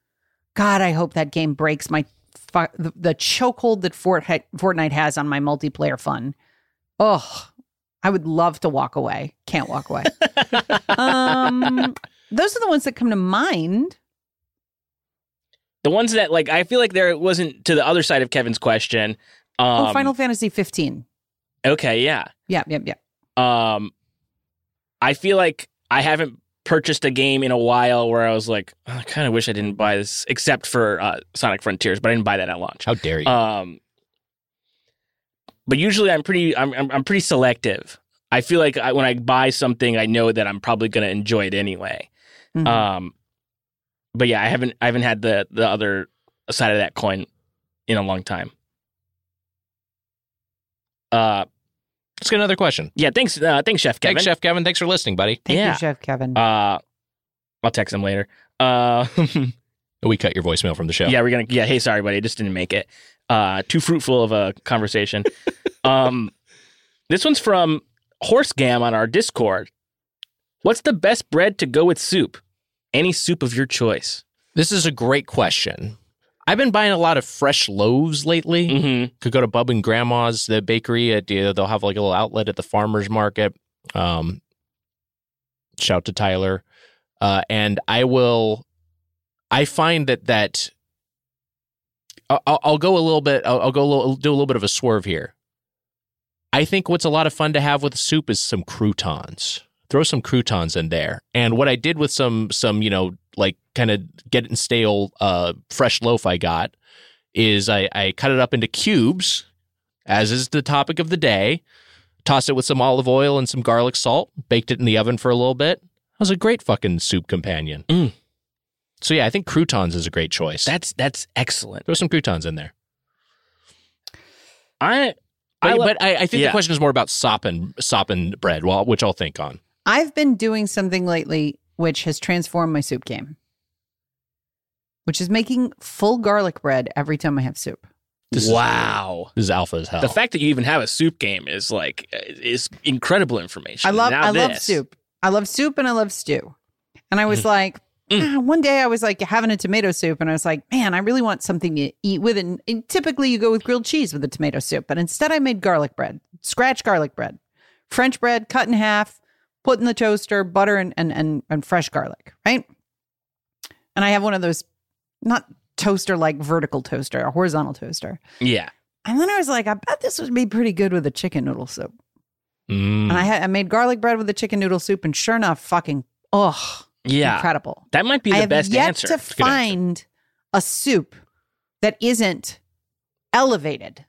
God, I hope that game breaks my the, the chokehold that Fortnite, Fortnite has on my multiplayer fun. Oh, I would love to walk away. Can't walk away. um, those are the ones that come to mind. the ones that like I feel like there wasn't to the other side of Kevin's question. Um, oh, Final Fantasy 15. Okay, yeah. Yeah, yeah, yeah. Um, I feel like I haven't purchased a game in a while where I was like, "Oh, I kind of wish I didn't buy this, except for uh, Sonic Frontiers, but I didn't buy that at launch. How dare you? Um, but usually I'm pretty, I'm, I'm, I'm pretty selective. I feel like I, when I buy something, I know that I'm probably going to enjoy it anyway. Mhm. Um, but yeah, I haven't, I haven't had the the other side of that coin in a long time. Uh, Let's get another question. yeah, thanks, uh, thanks, Chef Kevin. Thanks, Chef Kevin. Thanks for listening, buddy. Thank yeah. you, Chef Kevin. Uh, I'll text him later. Uh, We cut your voicemail from the show. yeah, we're gonna. Yeah, hey, sorry, buddy, I just didn't make it. Uh, too fruitful of a conversation. um, this one's from Horse Gam on our Discord. What's the best bread to go with soup? Any soup of your choice. This is a great question. I've been buying a lot of fresh loaves lately. Mm-hmm. Could go to Bub and Grandma's, the bakery. At, uh, they'll have like a little outlet at the farmer's market. Um, shout to Tyler. Uh, and I will, I find that that I'll, I'll- I'll go a little bit, I'll, I'll go a little, do a little bit of a swerve here. I think what's a lot of fun to have with soup is some croutons. Throw some croutons in there. And what I did with some some, you know, like kind of getting stale uh fresh loaf I got is I, I cut it up into cubes, as is the topic of the day. Tossed it with some olive oil and some garlic salt, baked it in the oven for a little bit. That was a great fucking soup companion. Mm. So yeah, I think croutons is a great choice. That's that's excellent. Throw some croutons in there. I But I but I, I think yeah. the question is more about sopping soppin bread, well, which I'll think on. I've been doing something lately which has transformed my soup game, which is making full garlic bread every time I have soup. This is- wow. This is alpha as hell. The fact that you even have a soup game is like is incredible information. I love Now I love soup. I love soup and I love stew. And I was like, Mm. ah, one day I was like having a tomato soup and I was like, man, I really want something to eat with. And, and typically you go with grilled cheese with the tomato soup, but instead I made garlic bread, scratch garlic bread, French bread cut in half, put in the toaster, butter and and and, and fresh garlic, right? And I have one of those, not toaster like vertical toaster, a horizontal toaster. Yeah. And then I was like, I bet this would be pretty good with a chicken noodle soup. Mm. And I had I made garlic bread with the chicken noodle soup, and sure enough, fucking oh, Yeah. incredible. That might be I the have best yet answer. to a good answer. find a soup that isn't elevated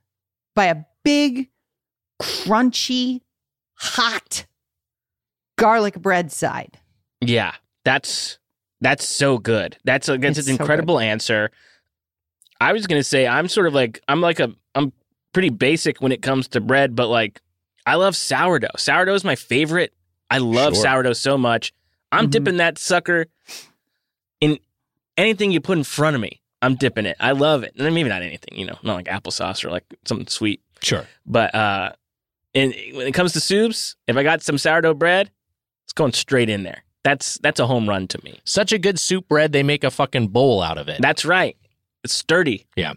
by a big, crunchy, hot garlic bread side. Yeah. That's that's so good. That's a that's It's an so incredible answer. I was gonna say I'm sort of like I'm like a I'm pretty basic when it comes to bread, but like I love sourdough. Sourdough is my favorite. I love Sure. sourdough so much. I'm Mhm. dipping that sucker in anything you put in front of me. I'm dipping it. I love it. And maybe not anything, you know, not like applesauce or like something sweet. Sure. But uh and when it comes to soups, if I got some sourdough bread, it's going straight in there. That's that's a home run to me. Such a good soup bread, they make a fucking bowl out of it. That's right. It's sturdy. Yeah.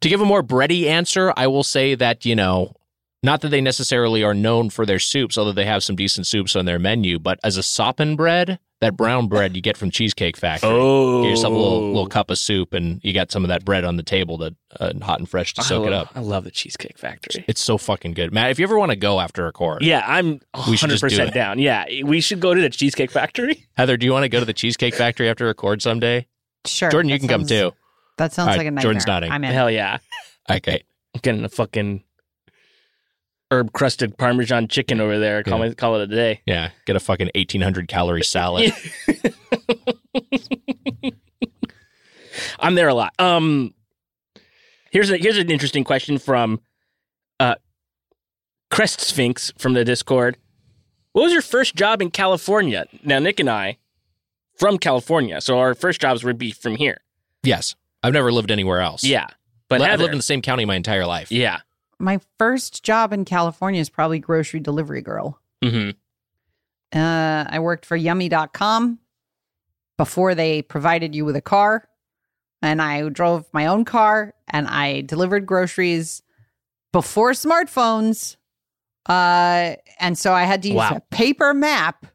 To give a more bready answer, I will say that, you know, not that they necessarily are known for their soups, although they have some decent soups on their menu, but as a soppin bread, that brown bread you get from Cheesecake Factory. Oh, Get yourself a little little cup of soup and you got some of that bread on the table that uh, hot and fresh to soak I it up. I love the Cheesecake Factory. It's so fucking good. Matt, if you ever want to go after a record, Yeah, I'm We should 100 just do percent it. down. Yeah, we should go to the Cheesecake Factory. Heather, do you want to go to the Cheesecake Factory after a record someday? Sure, Jordan, you that can come too. That sounds All right, like a nightmare. Jordan's nodding. I'm in. Hell yeah, Okay. I'm getting a fucking herb crusted Parmesan chicken over there. Call Yeah. it call it a day. Yeah. Get a fucking 1800 calorie salad. I'm there a lot. Um, here's a here's an interesting question from uh, Crest Sphinx from the Discord. What was your first job in California? Now Nick and I from California, so our first jobs would be from here. yes. I've never lived anywhere else. Yeah, but I've lived in the same county my entire life. yeah. My first job in California is probably grocery delivery girl. hmm Uh, I worked for yummy.com before they provided you with a car. And I drove my own car and I delivered groceries before smartphones. Uh, and so I had to use Wow. a paper map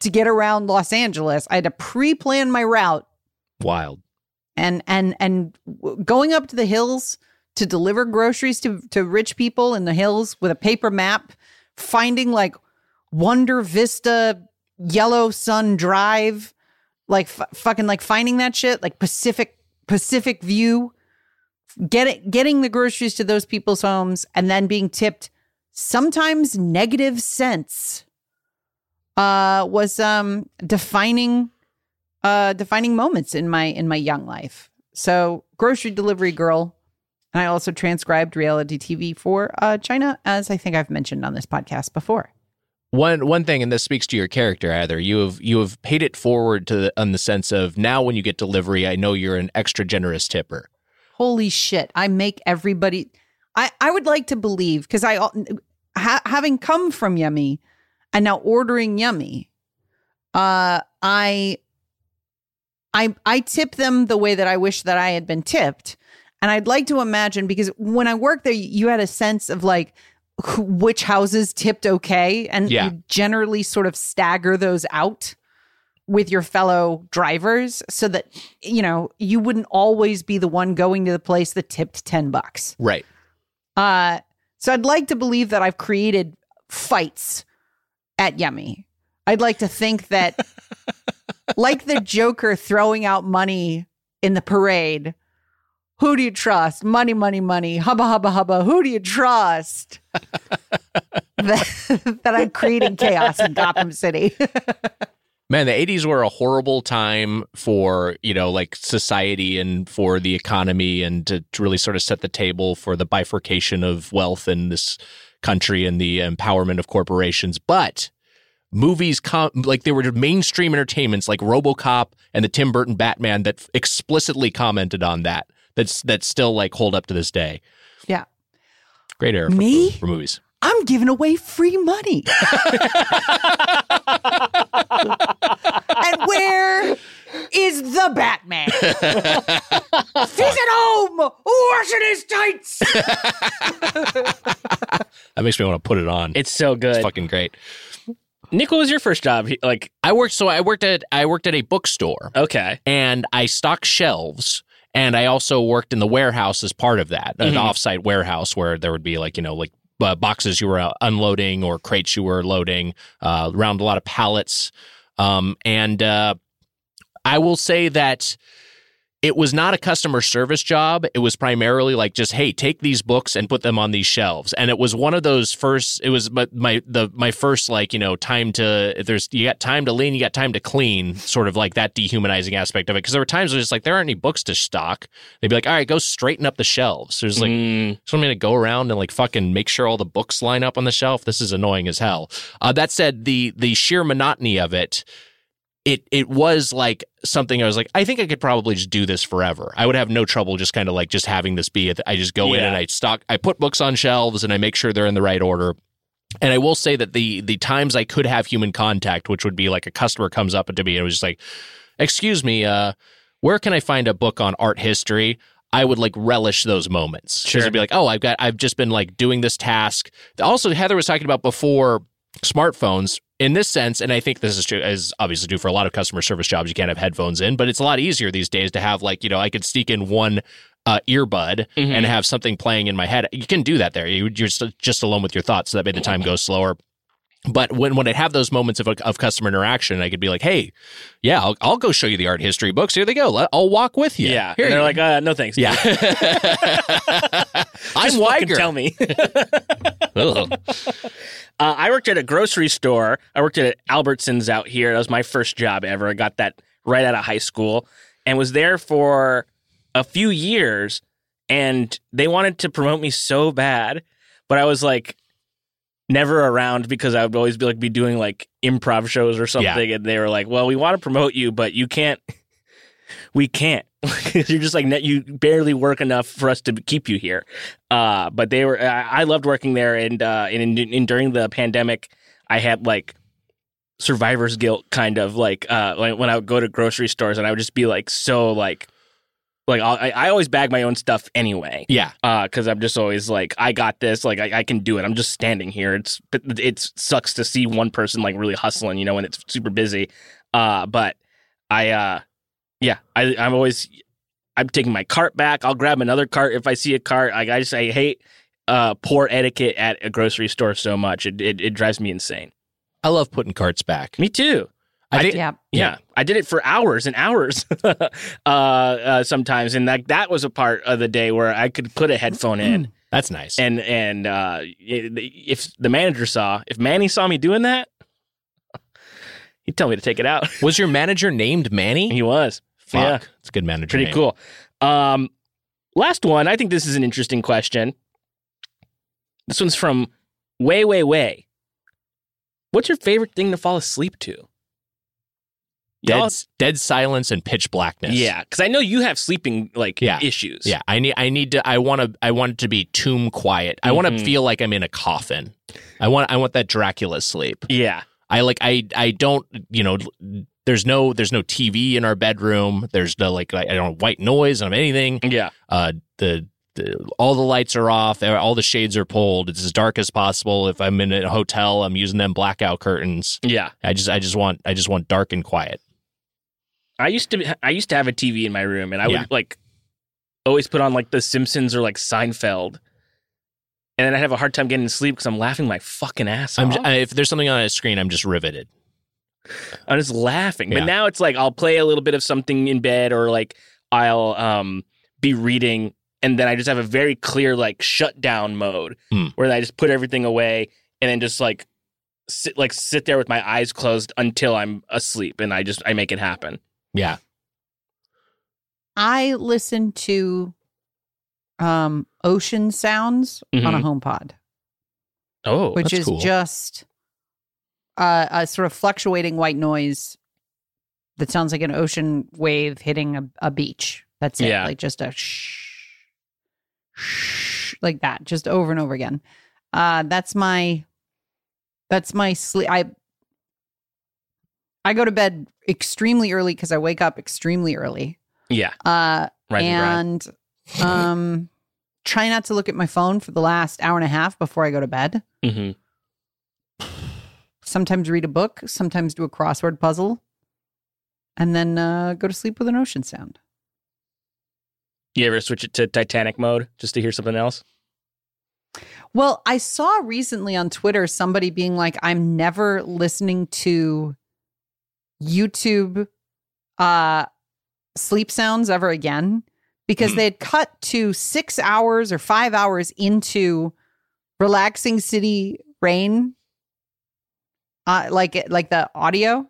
to get around Los Angeles. I had to pre plan my route Wild. and and and going up to the hills to deliver groceries to to rich people in the hills with a paper map finding like wonder vista yellow sun drive like f- fucking like finding that shit like pacific pacific view getting getting the groceries to those people's homes and then being tipped sometimes negative cents uh was um defining uh defining moments in my in my young life. So grocery delivery girl and i also transcribed reality tv for uh china as i think i've mentioned on this podcast before One one thing, and this speaks to your character, either You have you have paid it forward to the, on the sense of now when you get delivery, I know you're an extra generous tipper. holy shit i make everybody i i would like to believe because i ha, having come from yummy and now ordering yummy uh i i i tip them the way that i wish that i had been tipped and i'd like to imagine because when i worked there you had a sense of like which houses tipped okay and Yeah. you generally sort of stagger those out with your fellow drivers so that you know you wouldn't always be the one going to the place that tipped 10 bucks Right. uh So I'd like to believe that I've created fights at Yummy. I'd like to think that, like the Joker throwing out money in the parade, who do you trust? Money, money, money. Hubba, hubba, hubba. Who do you trust? that, that I'm creating chaos in Gotham City. Man, the 80s were a horrible time for, you know, like society and for the economy and to, to really sort of set the table for the bifurcation of wealth in this country and the empowerment of corporations. But movies, com- like they were mainstream entertainments like Robocop and the Tim Burton Batman that explicitly commented on that. That's that still like hold up to this day. yeah. Great era for, Me? for movies. I'm giving away free money. and where is the Batman? He's at home washing his tights. That makes me want to put it on. It's so good. It's fucking great. Nick, what was your first job? Like, I worked so I worked at I worked at a bookstore. okay. and I stocked shelves. And I also worked in the warehouse as part of that, an Mhm. offsite warehouse where there would be like, you know, like uh, boxes you were uh, unloading or crates you were loading uh, around a lot of pallets. Um, and uh, I will say that it was not a customer service job. It was primarily like just, hey, take these books and put them on these shelves. And it was one of those first. It was my my the my first like you know time to there's you got time to lean, you got time to clean, sort of like that dehumanizing aspect of it. Because there were times where it's like there aren't any books to stock. They'd be like, all right, go straighten up the shelves. There's like Mm, so I'm to go around and like fucking make sure all the books line up on the shelf. This is annoying as hell. Uh, that said, the the sheer monotony of it, it it was like something I was like, I think I could probably just do this forever. I would have no trouble just kind of like just having this be. I just go in and I stock, I put books on shelves and I make sure they're in the right order. And I will say that the the times I could have human contact, which would be like a customer comes up to me and was just like, "Excuse me, uh, where can I find a book on art history?" I would like relish those moments. Sure. I'd be like, "Oh, I've got, I've just been like doing this task." Also, Heather was talking about before smartphones in this sense, and I think this is true, is obviously true for a lot of customer service jobs. You can't have headphones in, but it's a lot easier these days to have like you know I could sneak in one uh, earbud Mhm. and have something playing in my head. You can do that there. You, you're just, just alone with your thoughts, so that way the time goes slower. But when when I have those moments of of customer interaction, I could be like, "Hey, yeah, I'll, I'll go show you the art history books. Here they go. Let- I'll walk with you." yeah. Here and they're you- like, uh, no thanks. "Yeah." I'm Weiger. Tell me. Uh, I worked at a grocery store. I worked at Albertsons out here. That was my first job ever. I got that right out of high school and was there for a few years. And they wanted to promote me so bad, but I was like never around because I would always be like be doing like improv shows or something. And they were like, "Well, we want to promote you, but you can't. We can't. You're just like you barely work enough for us to keep you here." Uh, but they were. I, I loved working there, and uh, and, in, in during the pandemic, I had like survivor's guilt, kind of like uh, like when I would go to grocery stores, and I would just be like so like like I, I always bag my own stuff anyway. Yeah. because I'm just always like I got this, like I, I can do it. I'm just standing here. It's it sucks to see one person like really hustling, you know, when it's super busy. Uh, but I uh, yeah, I I'm always I'm taking my cart back. I'll grab another cart if I see a cart. Like I just I hate uh poor etiquette at a grocery store so much. It it, it drives me insane. I love putting carts back. Me too. I think yeah. Yeah, I did it for hours and hours, uh, uh, sometimes, and that that was a part of the day where I could put a headphone in, that's nice. and and uh, if the manager saw, if Manny saw me doing that, he'd tell me to take it out. was your manager named Manny? he was Fuck, yeah. it's a good manager. pretty name. cool. Um, last one, I think this is an interesting question. This one's from way way way. What's your favorite thing to fall asleep to? Dead, Y'all- dead silence and pitch blackness. Yeah, because I know you have sleeping like Yeah. issues. Yeah, I need I need to I want to I want it to be tomb quiet. I want to feel like I'm in a coffin. I want I want that Dracula sleep. yeah, I like I I don't, you know, there's no there's no TV in our bedroom. There's no like I don't white noise of anything. yeah. Uh the the, all the lights are off. All the shades are pulled. It's as dark as possible. If I'm in a hotel, I'm using them blackout curtains. Yeah, I just, I just want, I just want dark and quiet. I used to. I used to have a TV in my room, and I Yeah. would like always put on like The Simpsons or like Seinfeld, and then I'd have a hard time getting to sleep because I'm laughing my fucking ass I'm off. I- if there's something on a screen, I'm just riveted. I'm just laughing. Yeah. But now it's like I'll play a little bit of something in bed or like I'll um be reading and then I just have a very clear like shutdown mode Hmm. where I just put everything away and then just like sit like sit there with my eyes closed until I'm asleep and I just I make it happen. Yeah. I listen to um ocean sounds on a Mhm. HomePod, Oh, which is cool. just uh, a sort of fluctuating white noise that sounds like an ocean wave hitting a, a beach. That's it. Yeah. Like just a shh, shh, like that, just over and over again. Uh, that's my, that's my sleep. I, I go to bed extremely early because I wake up extremely early. yeah. Uh, Rise and um, try not to look at my phone for the last hour and a half before I go to bed. hmm Sometimes read a book, sometimes do a crossword puzzle, and then uh, go to sleep with an ocean sound. You ever switch it to Titanic mode just to hear something else? Well, I saw recently on Twitter somebody being like, I'm never listening to YouTube uh, sleep sounds ever again because they had cut to six hours or five hours into Relaxing City Rain, uh, like it, like the audio.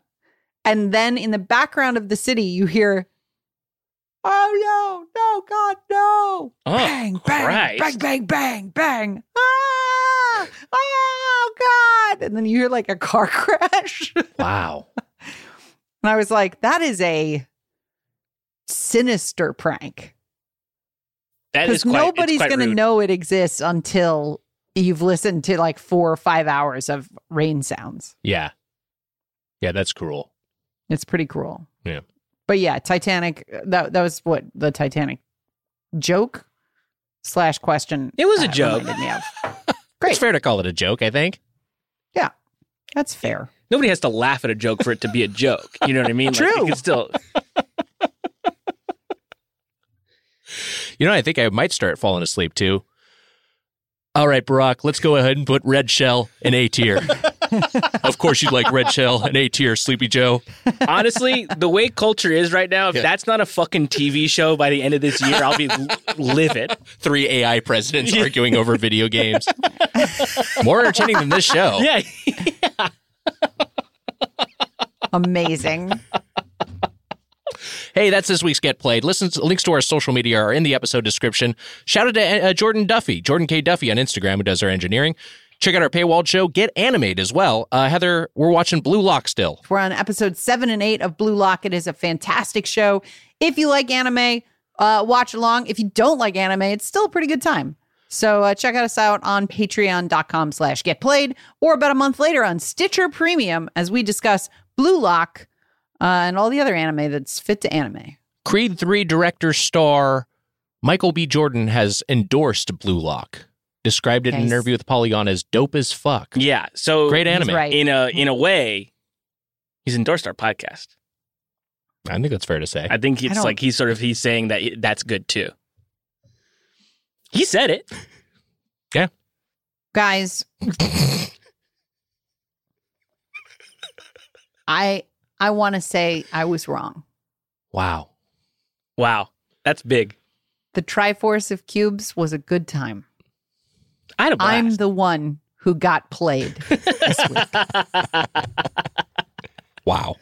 And then in the background of the city, you hear, Oh no, no, God, no. Oh, bang, bang, Christ. bang, bang, bang, bang. Ah, oh God. And then you hear like a car crash. And I was like, that is a sinister prank. That is Because quite, nobody's quite going to rude. know it exists until you've listened to like four or five hours of rain sounds. Yeah. Yeah, that's cruel. It's pretty cruel. Yeah. But yeah, Titanic, that, that was what the Titanic joke slash question. It was a uh, joke. reminded me of. It's fair to call it a joke, I think. That's fair. Nobody has to laugh at a joke for it to be a joke. You know what I mean? Like, True. you can still. You know, I think I might start falling asleep too. All right, Barack, let's go ahead and put Red Shell in A tier. of course, you'd like Red Shell and A tier, Sleepy Joe. Honestly, the way culture is right now, if Yeah. that's not a fucking TV show by the end of this year, I'll be l- livid. Three AI presidents arguing over video games. More entertaining than this show. Yeah. Amazing. Hey, that's this week's Get Played. Listens, links to our social media are in the episode description. Shout out to uh, Jordan Duffy, Jordan K. Duffy on Instagram, who does our engineering. Check out our paywalled show, Get Animate, as well. Uh, Heather, we're watching Blue Lock still. We're on episode seven and eight of Blue Lock. It is a fantastic show. If you like anime, uh, watch along. If you don't like anime, it's still a pretty good time. So uh, check us out on patreon.com slash get played or about a month later on Stitcher Premium as we discuss Blue Lock uh, and all the other anime that's fit to anime. Creed 3 director star Michael B. Jordan has endorsed Blue Lock. Described it in an interview with Polygon as dope as fuck. Yeah. So Great anime. He's right. in a in a way, he's endorsed our podcast. I think that's fair to say. I think it's don't- like he's sort of he's saying that that's good too. He said it. Yeah. Guys, I I want to say I was wrong. Wow. Wow. That's big. The Triforce of Cubes was a good time. I had a blast. I'm the one who got played this week. wow.